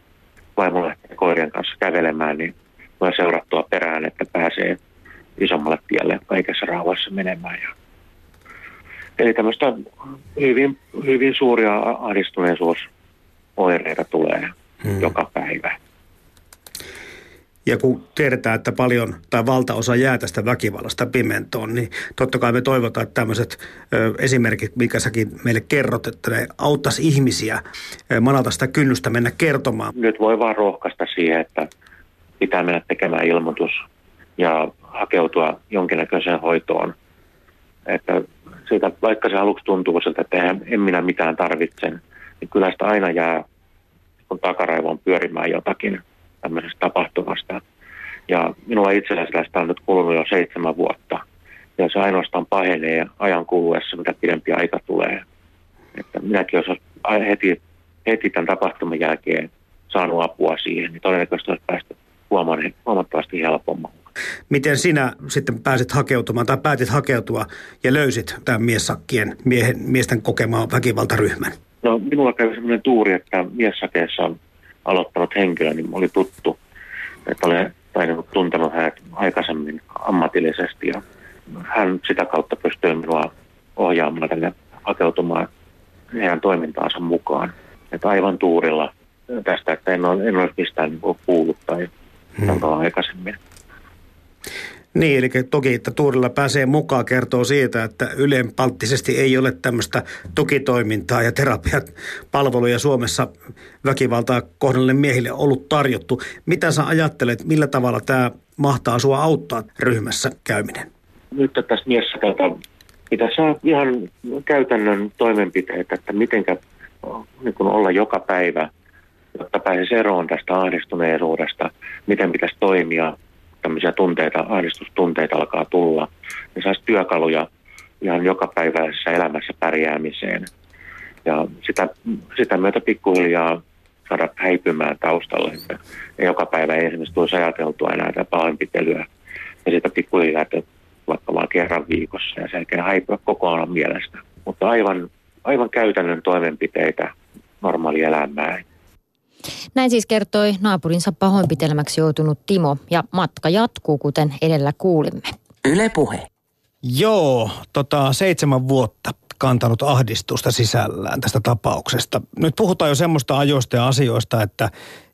vaimo lähtee koirien kanssa kävelemään, niin voi seurattua perään, että pääsee isommalle tielle kaikessa rauhassa menemään. Ja Eli tämmöistä hyvin, hyvin suuria ahdistuneisuusoireita tulee hmm. joka päivä. Ja kun tiedetään, että paljon tai valtaosa jää tästä väkivallasta pimentoon, niin totta kai me toivotaan, että tämmöiset esimerkit, mikä säkin meille kerrot, että ne auttaisi ihmisiä manalta sitä kynnystä mennä kertomaan. Nyt voi vaan rohkaista siihen, että pitää mennä tekemään ilmoitus ja hakeutua jonkinnäköiseen hoitoon. Että siitä, vaikka se aluksi tuntuu siltä, että en, en minä mitään tarvitse, niin kyllä sitä aina jää kun takaraivoon pyörimään jotakin – tämmöisestä tapahtumasta. Ja minulla itsellä sitä on nyt kulunut jo seitsemän vuotta. Ja se ainoastaan pahenee ajan kuluessa, mitä pidempi aika tulee. Että minäkin jos heti, heti tämän tapahtuman jälkeen saanut apua siihen, niin todennäköisesti olisi päästy huomattavasti helpommalla. Miten sinä sitten pääsit hakeutumaan tai päätit hakeutua ja löysit tämän miessakkien miehen, miesten kokemaan väkivaltaryhmän? No minulla kävi sellainen tuuri, että miessakeessa aloittanut henkilö niin oli tuttu. Että olen tainnut tuntenut hänet aikaisemmin ammatillisesti ja hän sitä kautta pystyy minua ohjaamaan tänne hakeutumaan heidän toimintaansa mukaan. Että aivan tuurilla tästä, että en ole, en ole mistään niin kuullut tai hmm. aikaisemmin. Niin, eli toki, että Tuurilla pääsee mukaan, kertoo siitä, että ylenpalttisesti ei ole tämmöistä tukitoimintaa ja terapiapalveluja Suomessa väkivaltaa kohdalle miehille ollut tarjottu. Mitä sä ajattelet, millä tavalla tämä mahtaa sua auttaa ryhmässä käyminen? Nyt tässä mielessä pitäisi olla ihan käytännön toimenpiteitä, että mitenkä niin olla joka päivä, jotta pääsisi eroon tästä ahdistuneisuudesta, miten pitäisi toimia, tämmöisiä tunteita, ahdistustunteita alkaa tulla, niin saisi työkaluja ihan joka päiväisessä elämässä pärjäämiseen. Ja sitä, sitä myötä pikkuhiljaa saada häipymään taustalle, että joka päivä ei esimerkiksi tulisi ajateltua enää tätä pahoinpitelyä. Ja sitä pikkuhiljaa, että vaikka vaan kerran viikossa ja sen jälkeen häipyä kokonaan mielestä. Mutta aivan, aivan käytännön toimenpiteitä normaalielämään. Näin siis kertoi naapurinsa pahoinpitelmäksi joutunut Timo ja matka jatkuu, kuten edellä kuulimme. Yle puhe. Joo, tota, seitsemän vuotta kantanut ahdistusta sisällään tästä tapauksesta. Nyt puhutaan jo semmoista ajoista ja asioista, että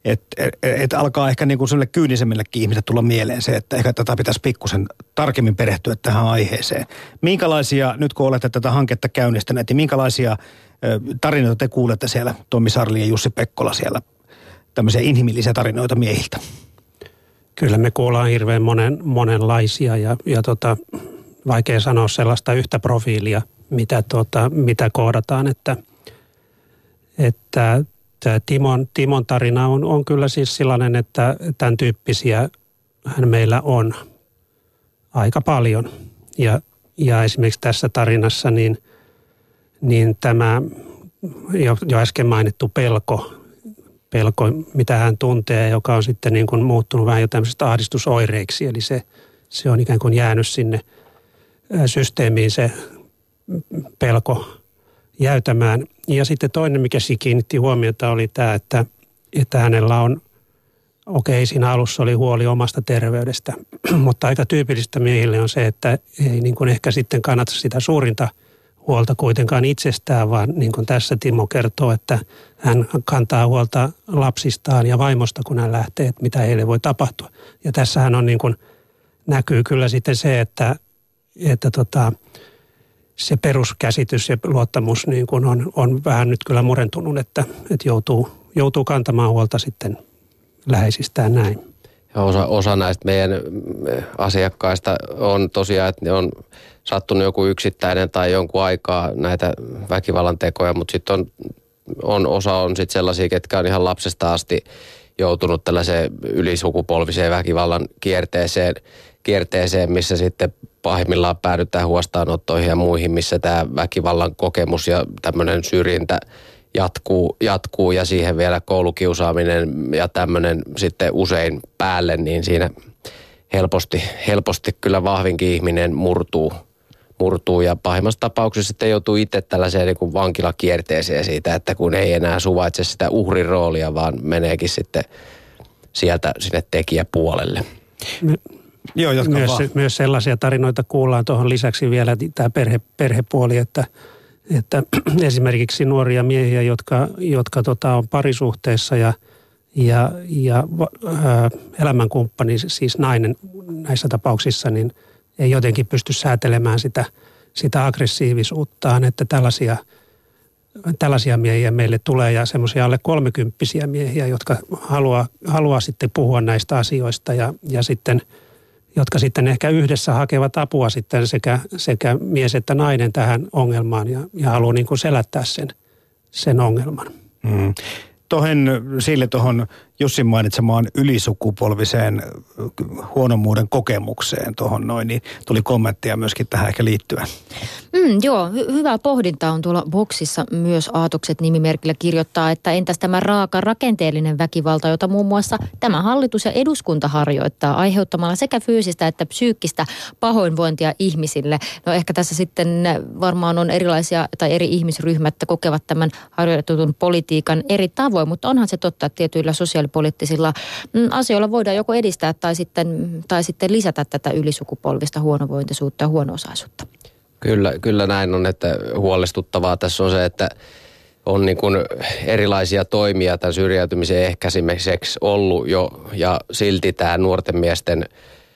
et, et, et alkaa ehkä niin kuin sille kyynisemmillekin ihmisille tulla mieleen se, että ehkä tätä pitäisi pikkusen tarkemmin perehtyä tähän aiheeseen. Minkälaisia, nyt kun olette tätä hanketta käynnistäneet, niin minkälaisia tarinoita te kuulette siellä, Tommi Sarli ja Jussi Pekkola siellä tämmöisiä inhimillisiä tarinoita miehiltä? Kyllä me kuullaan hirveän monen, monenlaisia ja, ja tota, vaikea sanoa sellaista yhtä profiilia, mitä, tota, mitä kohdataan, että, että Timon, Timon tarina on, on kyllä siis sellainen, että tämän tyyppisiä hän meillä on aika paljon. Ja, ja esimerkiksi tässä tarinassa niin, niin tämä jo, jo äsken mainittu pelko pelko, mitä hän tuntee, joka on sitten niin kuin muuttunut vähän jo tämmöisestä ahdistusoireiksi. Eli se, se on ikään kuin jäänyt sinne systeemiin se pelko jäytämään. Ja sitten toinen, mikä siinä kiinnitti huomiota, oli tämä, että, että hänellä on, okei, siinä alussa oli huoli omasta terveydestä, mutta aika tyypillistä miehille on se, että ei niin kuin ehkä sitten kannata sitä suurinta – huolta kuitenkaan itsestään, vaan niin kuin tässä Timo kertoo, että hän kantaa huolta lapsistaan ja vaimosta, kun hän lähtee, että mitä heille voi tapahtua. Ja tässähän on niin kuin, näkyy kyllä sitten se, että, että tota, se peruskäsitys ja luottamus niin kuin on, on vähän nyt kyllä murentunut, että, että joutuu, joutuu kantamaan huolta sitten läheisistään näin. Ja osa, osa näistä meidän asiakkaista on tosiaan, että ne on sattunut joku yksittäinen tai jonkun aikaa näitä väkivallan tekoja, mutta sitten on, on, osa on sitten sellaisia, ketkä on ihan lapsesta asti joutunut tällaiseen ylisukupolviseen väkivallan kierteeseen, kierteeseen missä sitten pahimmillaan päädytään huostaanottoihin ja muihin, missä tämä väkivallan kokemus ja tämmöinen syrjintä jatkuu, jatkuu ja siihen vielä koulukiusaaminen ja tämmöinen sitten usein päälle, niin siinä helposti, helposti kyllä vahvinkin ihminen murtuu – murtuu ja pahimmassa tapauksessa sitten joutuu itse tällaiseen niin kuin vankilakierteeseen siitä, että kun ei enää suvaitse sitä uhrin roolia, vaan meneekin sitten sieltä sinne tekijäpuolelle. Me, Joo, myös, myös sellaisia tarinoita kuullaan tuohon lisäksi vielä tämä perhe, perhepuoli, että, että esimerkiksi nuoria miehiä, jotka, jotka tota, on parisuhteessa ja, ja, ja ää, elämänkumppani, siis nainen näissä tapauksissa, niin – ei jotenkin pysty säätelemään sitä, sitä aggressiivisuuttaan, että tällaisia, tällaisia miehiä meille tulee ja semmoisia alle kolmekymppisiä miehiä, jotka haluaa, haluaa sitten puhua näistä asioista ja, ja sitten jotka sitten ehkä yhdessä hakevat apua sitten sekä, sekä mies että nainen tähän ongelmaan ja, ja haluaa niin kuin selättää sen, sen ongelman. Mm tuohon sille tuohon Jussin mainitsemaan ylisukupolviseen huonomuuden kokemukseen tuohon noin, niin tuli kommentteja myöskin tähän ehkä liittyen. Mm, joo, hy- hyvää pohdintaa on tuolla boksissa myös Aatokset nimimerkillä kirjoittaa, että entäs tämä raaka rakenteellinen väkivalta, jota muun muassa tämä hallitus ja eduskunta harjoittaa aiheuttamalla sekä fyysistä että psyykkistä pahoinvointia ihmisille. No ehkä tässä sitten varmaan on erilaisia tai eri ihmisryhmät kokevat tämän harjoitetun politiikan eri tavoin, mutta onhan se totta, että tietyillä sosiaalipoliittisilla mm, asioilla voidaan joko edistää tai sitten, tai sitten lisätä tätä ylisukupolvista huonovointisuutta ja huono-osaisuutta. Kyllä, kyllä näin on, että huolestuttavaa tässä on se, että on niin kuin erilaisia toimia tämän syrjäytymisen ehkäisemiseksi ollut jo ja silti tämä nuorten miesten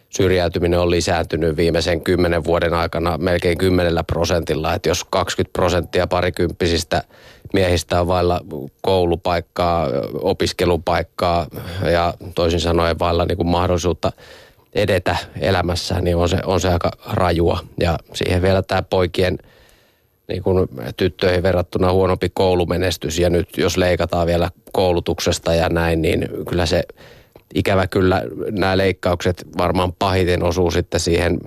syrjäytyminen on lisääntynyt viimeisen kymmenen vuoden aikana melkein kymmenellä prosentilla. Että jos 20 prosenttia parikymppisistä miehistä on vailla koulupaikkaa, opiskelupaikkaa ja toisin sanoen vailla niin kuin mahdollisuutta edetä elämässä, niin on se, on se aika rajua. Ja siihen vielä tämä poikien niin kuin tyttöihin verrattuna huonompi koulumenestys ja nyt jos leikataan vielä koulutuksesta ja näin, niin kyllä se ikävä kyllä nämä leikkaukset varmaan pahiten osuu sitten siihen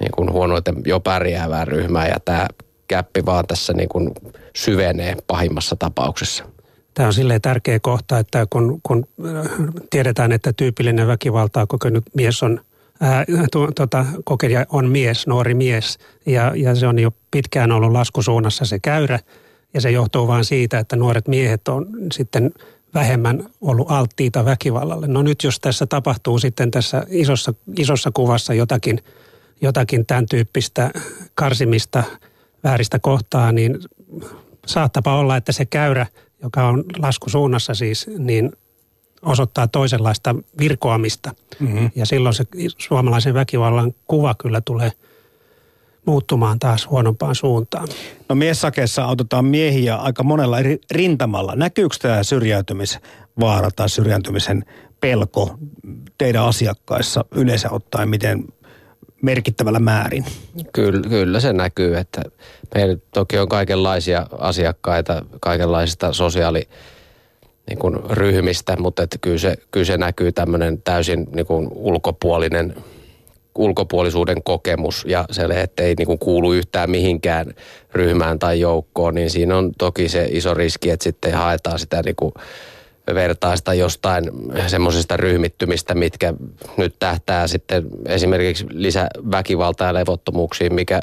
niin kuin huonoiten jo pärjäävään ryhmään ja tämä käppi vaan tässä niin kuin syvenee pahimmassa tapauksessa. Tämä on silleen tärkeä kohta, että kun, kun tiedetään, että tyypillinen väkivaltaa kokenut mies on ää, tu, tota, on mies, nuori mies, ja, ja se on jo pitkään ollut laskusuunnassa se käyrä, ja se johtuu vain siitä, että nuoret miehet on sitten vähemmän ollut alttiita väkivallalle. No nyt jos tässä tapahtuu sitten tässä isossa, isossa kuvassa jotakin, jotakin tämän tyyppistä karsimista vääristä kohtaa, niin saattapa olla, että se käyrä, joka on laskusuunnassa siis, niin osoittaa toisenlaista virkoamista. Mm-hmm. Ja silloin se suomalaisen väkivallan kuva kyllä tulee muuttumaan taas huonompaan suuntaan. No miessakeessa autetaan miehiä aika monella eri rintamalla. Näkyykö tämä syrjäytymisvaara tai syrjäytymisen pelko teidän asiakkaissa yleensä ottaen, miten merkittävällä määrin? Kyllä, kyllä se näkyy, että meillä toki on kaikenlaisia asiakkaita, kaikenlaisista sosiaali- niin kuin ryhmistä, mutta että kyllä, se, kyllä se näkyy tämmöinen täysin niin kuin ulkopuolinen ulkopuolisuuden kokemus ja se, että ei niin kuin kuulu yhtään mihinkään ryhmään tai joukkoon, niin siinä on toki se iso riski, että sitten haetaan sitä niin kuin vertaista jostain semmoisista ryhmittymistä, mitkä nyt tähtää sitten esimerkiksi lisäväkivaltaa ja levottomuuksiin, mikä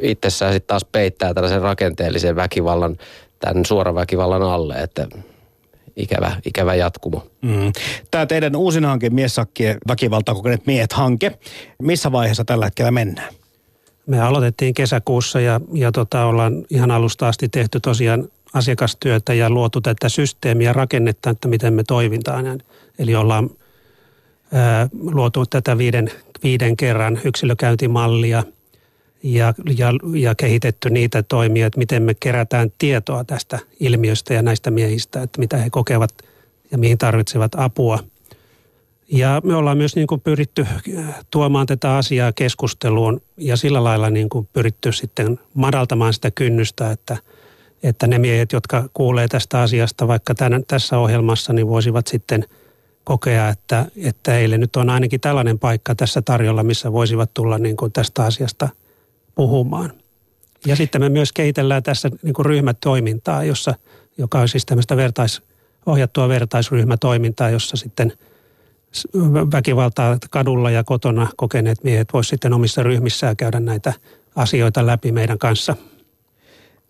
itsessään sitten taas peittää tällaisen rakenteellisen väkivallan tämän suoran väkivallan alle, että ikävä, ikävä jatkumo. Mm. Tämä teidän uusin hanke, Miessakkien väkivaltaa kokeneet miehet-hanke, missä vaiheessa tällä hetkellä mennään? Me aloitettiin kesäkuussa ja, ja tota, ollaan ihan alusta asti tehty tosiaan asiakastyötä ja luotu tätä systeemiä rakennetta, että miten me toimitaan. Eli ollaan ää, luotu tätä viiden, viiden kerran yksilökäyntimallia ja, ja, ja kehitetty niitä toimia, että miten me kerätään tietoa tästä ilmiöstä ja näistä miehistä, että mitä he kokevat ja mihin tarvitsevat apua. Ja me ollaan myös niin kuin pyritty tuomaan tätä asiaa keskusteluun ja sillä lailla niin kuin pyritty sitten madaltamaan sitä kynnystä, että – että ne miehet, jotka kuulee tästä asiasta vaikka tämän, tässä ohjelmassa, niin voisivat sitten kokea, että, että heille nyt on ainakin tällainen paikka tässä tarjolla, missä voisivat tulla niin kuin tästä asiasta puhumaan. Ja sitten me myös kehitellään tässä niin kuin ryhmätoimintaa, jossa, joka on siis tämmöistä vertais, ohjattua vertaisryhmätoimintaa, jossa sitten väkivaltaa kadulla ja kotona kokeneet miehet voisivat sitten omissa ryhmissään käydä näitä asioita läpi meidän kanssa –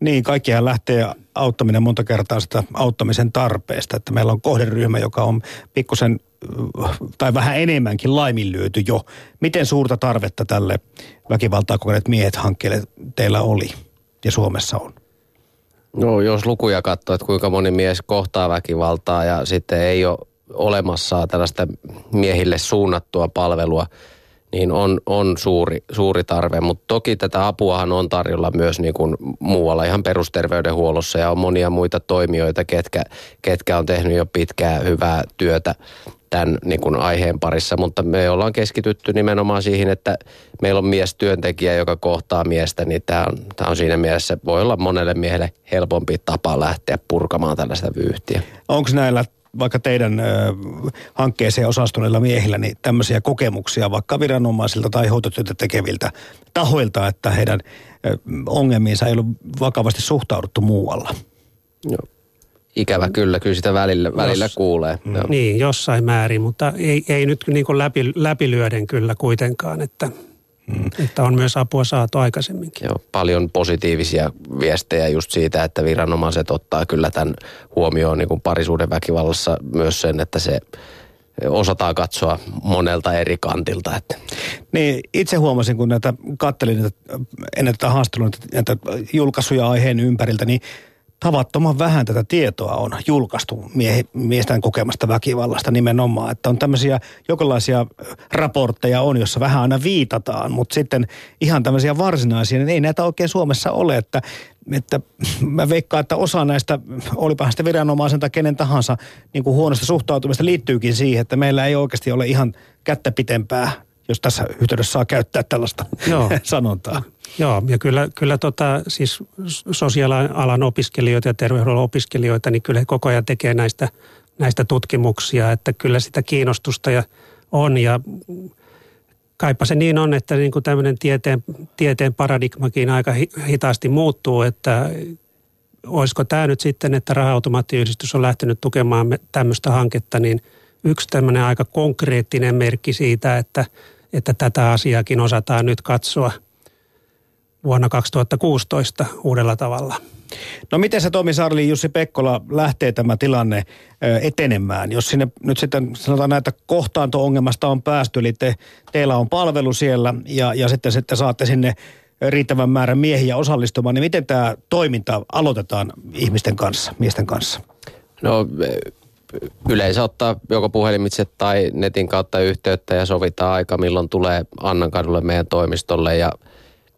niin, kaikkihan lähtee auttaminen monta kertaa sitä auttamisen tarpeesta, että meillä on kohderyhmä, joka on pikkusen tai vähän enemmänkin laiminlyöty jo. Miten suurta tarvetta tälle väkivaltaa kokeneet miehet hankkeelle teillä oli ja Suomessa on? No jos lukuja katsoo, että kuinka moni mies kohtaa väkivaltaa ja sitten ei ole olemassa tällaista miehille suunnattua palvelua – niin on, on suuri, suuri tarve. Mutta toki tätä apuahan on tarjolla myös niin kuin muualla ihan perusterveydenhuollossa ja on monia muita toimijoita, ketkä, ketkä on tehnyt jo pitkää hyvää työtä tämän niin kuin aiheen parissa, mutta me ollaan keskitytty nimenomaan siihen, että meillä on mies työntekijä, joka kohtaa miestä, niin tämä on, tämä on siinä mielessä, voi olla monelle miehelle helpompi tapa lähteä purkamaan tällaista vyyhtiä. Onko näillä vaikka teidän ö, hankkeeseen osastuneilla miehillä niin tämmöisiä kokemuksia vaikka viranomaisilta tai hoitotyötä tekeviltä tahoilta, että heidän ö, ongelmiinsa ei ollut vakavasti suhtauduttu muualla? Joo. Ikävä kyllä, kyllä sitä välillä, välillä Jos, kuulee. Mm. Niin, jossain määrin, mutta ei, ei nyt niin kuin läpi, läpilyöden kyllä kuitenkaan, että Mm. Että on myös apua saatu aikaisemminkin. Joo, paljon positiivisia viestejä just siitä, että viranomaiset ottaa kyllä tämän huomioon niin kuin parisuuden väkivallassa myös sen, että se osataan katsoa monelta eri kantilta. Että. Niin, itse huomasin, kun näitä kattelin näitä, ennen tätä haastelua, näitä julkaisuja aiheen ympäriltä, niin tavattoman vähän tätä tietoa on julkaistu mie- miesten kokemasta väkivallasta nimenomaan. Että on tämmöisiä jokinlaisia raportteja on, jossa vähän aina viitataan, mutta sitten ihan tämmöisiä varsinaisia, niin ei näitä oikein Suomessa ole, että että mä veikkaan, että osa näistä, olipa sitä viranomaisen tai kenen tahansa niin kuin huonosta suhtautumista liittyykin siihen, että meillä ei oikeasti ole ihan kättä pitempää jos tässä yhteydessä saa käyttää tällaista Joo. sanontaa. Joo, ja kyllä, kyllä tota, siis sosiaalialan opiskelijoita ja terveydenhuollon opiskelijoita, niin kyllä he koko ajan tekee näistä, näistä tutkimuksia, että kyllä sitä kiinnostusta ja on ja kaipa se niin on, että niin kuin tämmöinen tieteen, tieteen paradigmakin aika hitaasti muuttuu, että olisiko tämä nyt sitten, että raha-automaattiyhdistys on lähtenyt tukemaan tämmöistä hanketta, niin yksi tämmöinen aika konkreettinen merkki siitä, että, että tätä asiaakin osataan nyt katsoa – vuonna 2016 uudella tavalla. No miten se Tomi Sarli, Jussi Pekkola lähtee tämä tilanne etenemään? Jos sinne nyt sitten sanotaan näitä kohtaanto-ongelmasta on päästy, eli te, teillä on palvelu siellä ja, ja sitten, sitten saatte sinne riittävän määrän miehiä osallistumaan, niin miten tämä toiminta aloitetaan ihmisten kanssa, miesten kanssa? No yleensä ottaa joko puhelimitse tai netin kautta yhteyttä ja sovitaan aika, milloin tulee Annan kadulle meidän toimistolle ja –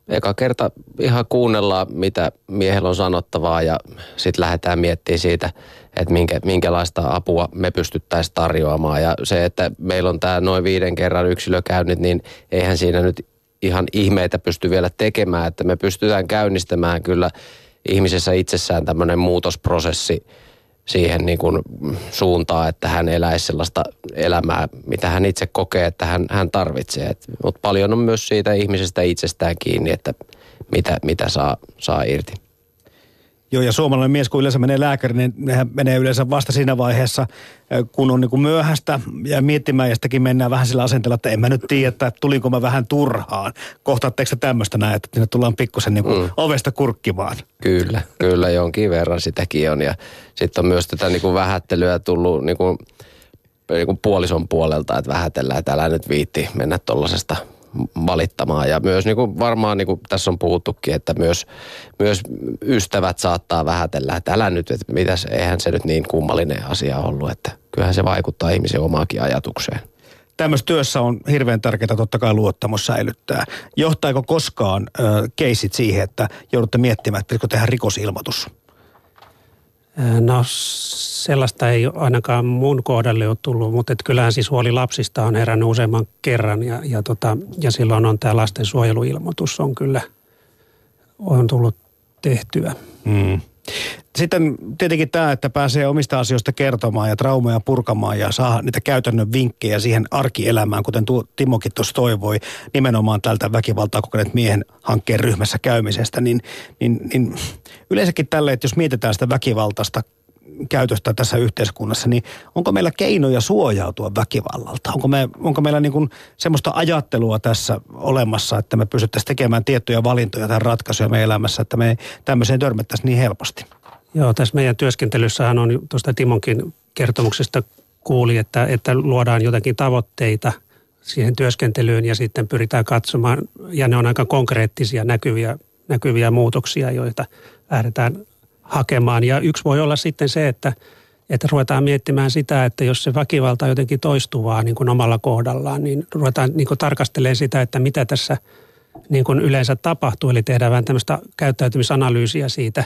eka kerta ihan kuunnellaan, mitä miehellä on sanottavaa ja sitten lähdetään miettimään siitä, että minkä, minkälaista apua me pystyttäisiin tarjoamaan. Ja se, että meillä on tämä noin viiden kerran yksilökäynnit, niin eihän siinä nyt ihan ihmeitä pysty vielä tekemään, että me pystytään käynnistämään kyllä ihmisessä itsessään tämmöinen muutosprosessi – siihen niin kuin suuntaan, että hän eläisi sellaista elämää, mitä hän itse kokee, että hän, hän tarvitsee. Mutta paljon on myös siitä ihmisestä itsestään kiinni, että mitä, mitä saa, saa irti. Joo, ja suomalainen mies, kun yleensä menee lääkäriin, niin hän menee yleensä vasta siinä vaiheessa, kun on niin kuin myöhäistä ja miettimään, ja sitäkin mennään vähän sillä asenteella, että en mä nyt tiedä, että tulinko mä vähän turhaan. Kohtaatteko te tämmöistä näin, että sinne tullaan pikkusen niin kuin mm. ovesta kurkkimaan? Kyllä, kyllä jonkin verran sitäkin on. Ja sitten on myös tätä niin kuin vähättelyä tullut niin kuin, niin kuin puolison puolelta, että vähätellään, että älä nyt viitti mennä tuollaisesta valittamaan. Ja myös niin kuin varmaan niin kuin tässä on puhuttukin, että myös, myös ystävät saattaa vähätellä, että älä nyt, että mitäs, eihän se nyt niin kummallinen asia ollut, että kyllähän se vaikuttaa ihmisen omaakin ajatukseen. Tämmöisessä työssä on hirveän tärkeää totta kai luottamus säilyttää. Johtaako koskaan keisit siihen, että joudutte miettimään, että pitäisikö tehdä rikosilmoitus? No sellaista ei ainakaan mun kohdalle ole tullut, mutta et kyllähän siis huoli lapsista on herännyt useamman kerran ja, ja, tota, ja silloin on tämä lastensuojeluilmoitus on kyllä on tullut tehtyä. Mm. Sitten tietenkin tämä, että pääsee omista asioista kertomaan ja traumaja purkamaan ja saa niitä käytännön vinkkejä siihen arkielämään, kuten tuo Timokin tuossa toivoi, nimenomaan tältä väkivaltaa kokeneet miehen hankkeen ryhmässä käymisestä, niin, niin, niin yleensäkin tälle, että jos mietitään sitä väkivaltaista käytöstä tässä yhteiskunnassa, niin onko meillä keinoja suojautua väkivallalta? Onko, me, onko meillä niin kuin semmoista ajattelua tässä olemassa, että me pystyttäisiin tekemään tiettyjä valintoja tai ratkaisuja meidän elämässä, että me tämmöiseen törmättäisi niin helposti? Joo, tässä meidän työskentelyssähän on tuosta Timonkin kertomuksesta kuuli, että, että luodaan jotakin tavoitteita siihen työskentelyyn ja sitten pyritään katsomaan, ja ne on aika konkreettisia näkyviä, näkyviä muutoksia, joita lähdetään hakemaan. Ja yksi voi olla sitten se, että, että ruvetaan miettimään sitä, että jos se väkivalta on jotenkin toistuvaa niin kuin omalla kohdallaan, niin ruvetaan niin kuin tarkastelemaan sitä, että mitä tässä niin kuin yleensä tapahtuu. Eli tehdään vähän tämmöistä käyttäytymisanalyysiä siitä,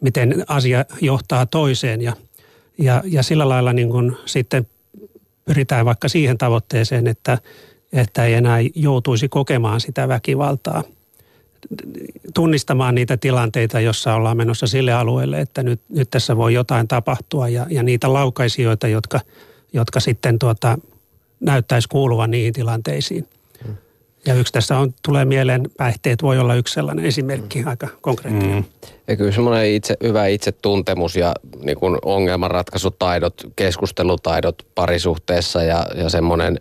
miten asia johtaa toiseen ja, ja, ja sillä lailla niin kuin sitten pyritään vaikka siihen tavoitteeseen, että, että ei enää joutuisi kokemaan sitä väkivaltaa – tunnistamaan niitä tilanteita, jossa ollaan menossa sille alueelle, että nyt, nyt tässä voi jotain tapahtua ja, ja niitä laukaisijoita, jotka, jotka sitten tuota, näyttäisi kuuluvan niihin tilanteisiin. Ja yksi tässä on, tulee mieleen, päihteet voi olla yksi sellainen esimerkki, mm. aika konkreettinen. Mm. Ja kyllä semmoinen itse, hyvä itsetuntemus ja niin kuin ongelmanratkaisutaidot, keskustelutaidot parisuhteessa ja, ja semmoinen,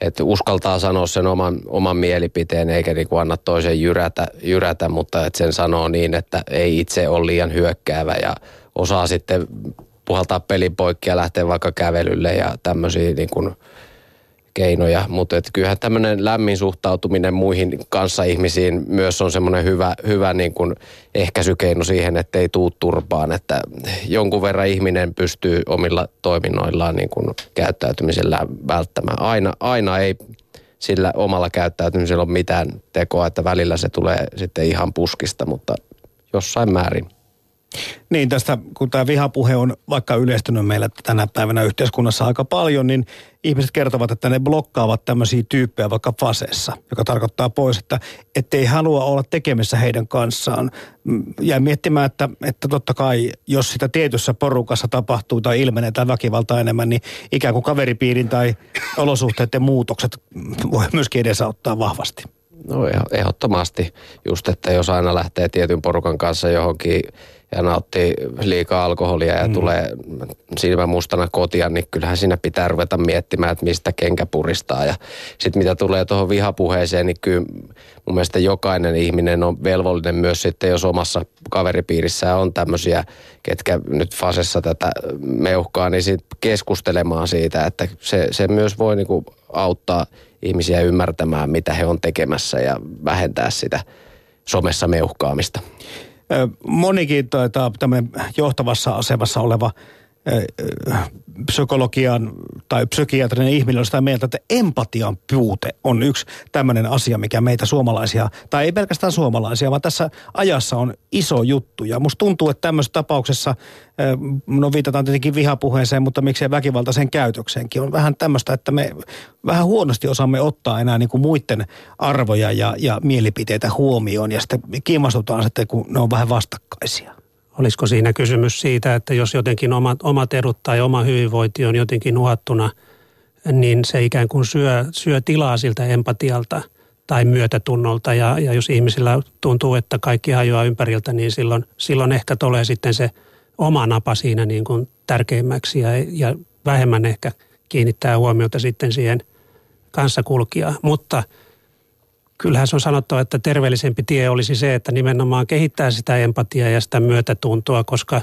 että uskaltaa sanoa sen oman, oman mielipiteen eikä niin kuin anna toisen jyrätä, jyrätä, mutta että sen sanoo niin, että ei itse ole liian hyökkäävä ja osaa sitten puhaltaa pelin poikki ja lähteä vaikka kävelylle ja tämmöisiä niin kuin – keinoja, mutta et kyllähän tämmöinen lämmin suhtautuminen muihin kanssaihmisiin myös on semmoinen hyvä, hyvä niin kuin ehkäisykeino siihen, että ei tuu turpaan, että jonkun verran ihminen pystyy omilla toiminnoillaan niin kuin käyttäytymisellä välttämään. Aina, aina ei sillä omalla käyttäytymisellä ole mitään tekoa, että välillä se tulee sitten ihan puskista, mutta jossain määrin. Niin tästä, kun tämä vihapuhe on vaikka yleistynyt meillä tänä päivänä yhteiskunnassa aika paljon, niin ihmiset kertovat, että ne blokkaavat tämmöisiä tyyppejä vaikka faseessa, joka tarkoittaa pois, että ettei halua olla tekemissä heidän kanssaan. Mm, ja miettimään, että, että totta kai, jos sitä tietyssä porukassa tapahtuu tai ilmenee tai väkivalta enemmän, niin ikään kuin kaveripiirin tai olosuhteiden muutokset voi myöskin edesauttaa vahvasti. No ehdottomasti. Just, että jos aina lähtee tietyn porukan kanssa johonkin ja nauttii liikaa alkoholia ja mm. tulee silmä mustana kotia, niin kyllähän siinä pitää ruveta miettimään, että mistä kenkä puristaa. Ja sitten mitä tulee tuohon vihapuheeseen, niin kyllä mun mielestä jokainen ihminen on velvollinen myös sitten, jos omassa kaveripiirissä on tämmöisiä, ketkä nyt fasessa tätä meuhkaa, niin sit keskustelemaan siitä, että se, se myös voi niinku auttaa ihmisiä ymmärtämään, mitä he on tekemässä ja vähentää sitä somessa meuhkaamista monikin tämmöinen johtavassa asemassa oleva psykologian tai psykiatrinen ihminen on sitä mieltä, että empatian puute on yksi tämmöinen asia, mikä meitä suomalaisia, tai ei pelkästään suomalaisia, vaan tässä ajassa on iso juttu. Ja musta tuntuu, että tämmöisessä tapauksessa, no viitataan tietenkin vihapuheeseen, mutta miksei väkivaltaiseen käytökseenkin, on vähän tämmöistä, että me vähän huonosti osaamme ottaa enää niin kuin muiden arvoja ja, ja mielipiteitä huomioon, ja sitten kiinnostutaan sitten, kun ne on vähän vastakkaisia. Olisiko siinä kysymys siitä, että jos jotenkin omat, omat edut tai oma hyvinvointi on jotenkin uhattuna, niin se ikään kuin syö, syö tilaa siltä empatialta tai myötätunnolta. Ja, ja jos ihmisillä tuntuu, että kaikki hajoaa ympäriltä, niin silloin, silloin ehkä tulee sitten se oma napa siinä niin kuin tärkeimmäksi ja, ja vähemmän ehkä kiinnittää huomiota sitten siihen kanssakulkijaan. Mutta – kyllähän se on sanottava, että terveellisempi tie olisi se, että nimenomaan kehittää sitä empatiaa ja sitä myötätuntoa, koska,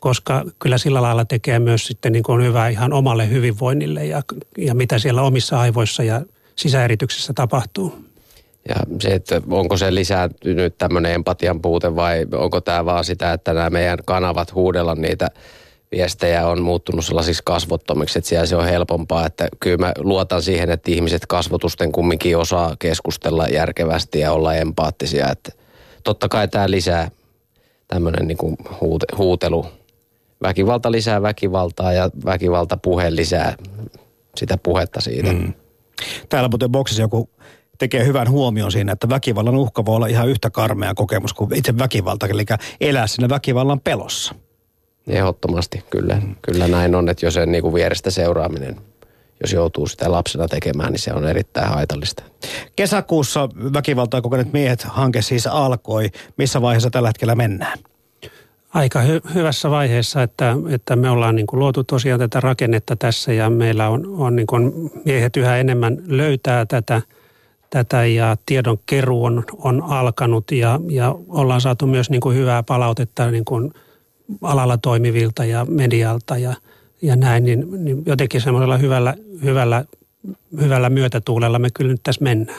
koska kyllä sillä lailla tekee myös sitten niin kuin hyvää ihan omalle hyvinvoinnille ja, ja mitä siellä omissa aivoissa ja sisäerityksessä tapahtuu. Ja se, että onko se lisääntynyt tämmöinen empatian puute vai onko tämä vaan sitä, että nämä meidän kanavat huudella niitä – viestejä on muuttunut sellaisiksi kasvottomiksi, että siellä se on helpompaa. Että kyllä mä luotan siihen, että ihmiset kasvotusten kumminkin osaa keskustella järkevästi ja olla empaattisia. Että totta kai tämä lisää tämmöinen niin huute, huutelu. Väkivalta lisää väkivaltaa ja väkivalta puhe lisää sitä puhetta siitä. Mm. Täällä muuten boksissa joku tekee hyvän huomion siinä, että väkivallan uhka voi olla ihan yhtä karmea kokemus kuin itse väkivalta, eli elää siinä väkivallan pelossa. Ehdottomasti, kyllä. Kyllä näin on, että jos sen niin kuin vierestä seuraaminen, jos joutuu sitä lapsena tekemään, niin se on erittäin haitallista. Kesäkuussa väkivaltaa kokeneet miehet hanke siis alkoi. Missä vaiheessa tällä hetkellä mennään? Aika hy- hyvässä vaiheessa, että, että me ollaan niin kuin luotu tosiaan tätä rakennetta tässä ja meillä on, on niin kuin miehet yhä enemmän löytää tätä, tätä ja tiedon keruu on, on alkanut ja, ja ollaan saatu myös niin kuin hyvää palautetta niin kuin – alalla toimivilta ja medialta ja, ja näin, niin, niin jotenkin semmoisella hyvällä, hyvällä, hyvällä myötätuulella me kyllä nyt tässä mennään.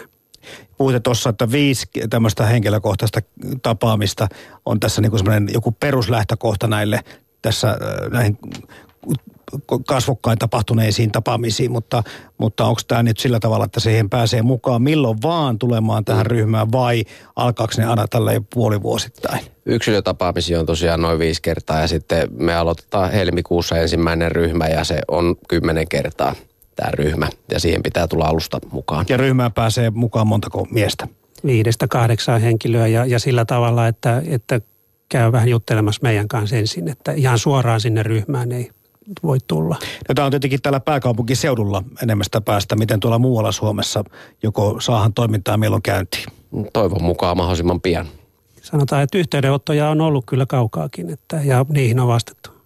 Puhuitte tuossa, että viisi tämmöistä henkilökohtaista tapaamista on tässä niin kuin joku peruslähtökohta näille tässä äh, näihin kasvokkain tapahtuneisiin tapaamisiin, mutta, mutta onko tämä nyt sillä tavalla, että siihen pääsee mukaan milloin vaan tulemaan tähän ryhmään vai alkaako ne aina tällä puolivuosittain? Yksilötapaamisia on tosiaan noin viisi kertaa ja sitten me aloitetaan helmikuussa ensimmäinen ryhmä ja se on kymmenen kertaa tämä ryhmä ja siihen pitää tulla alusta mukaan. Ja ryhmään pääsee mukaan montako miestä? viidestä kahdeksaan henkilöä ja, ja sillä tavalla, että, että käy vähän juttelemassa meidän kanssa ensin, että ihan suoraan sinne ryhmään ei voi tulla. No, tämä on tietenkin täällä pääkaupunkiseudulla enemmästä päästä. Miten tuolla muualla Suomessa joko saahan toimintaa milloin käyntiin? Toivon mukaan mahdollisimman pian. Sanotaan, että yhteydenottoja on ollut kyllä kaukaakin että, ja niihin on vastattu.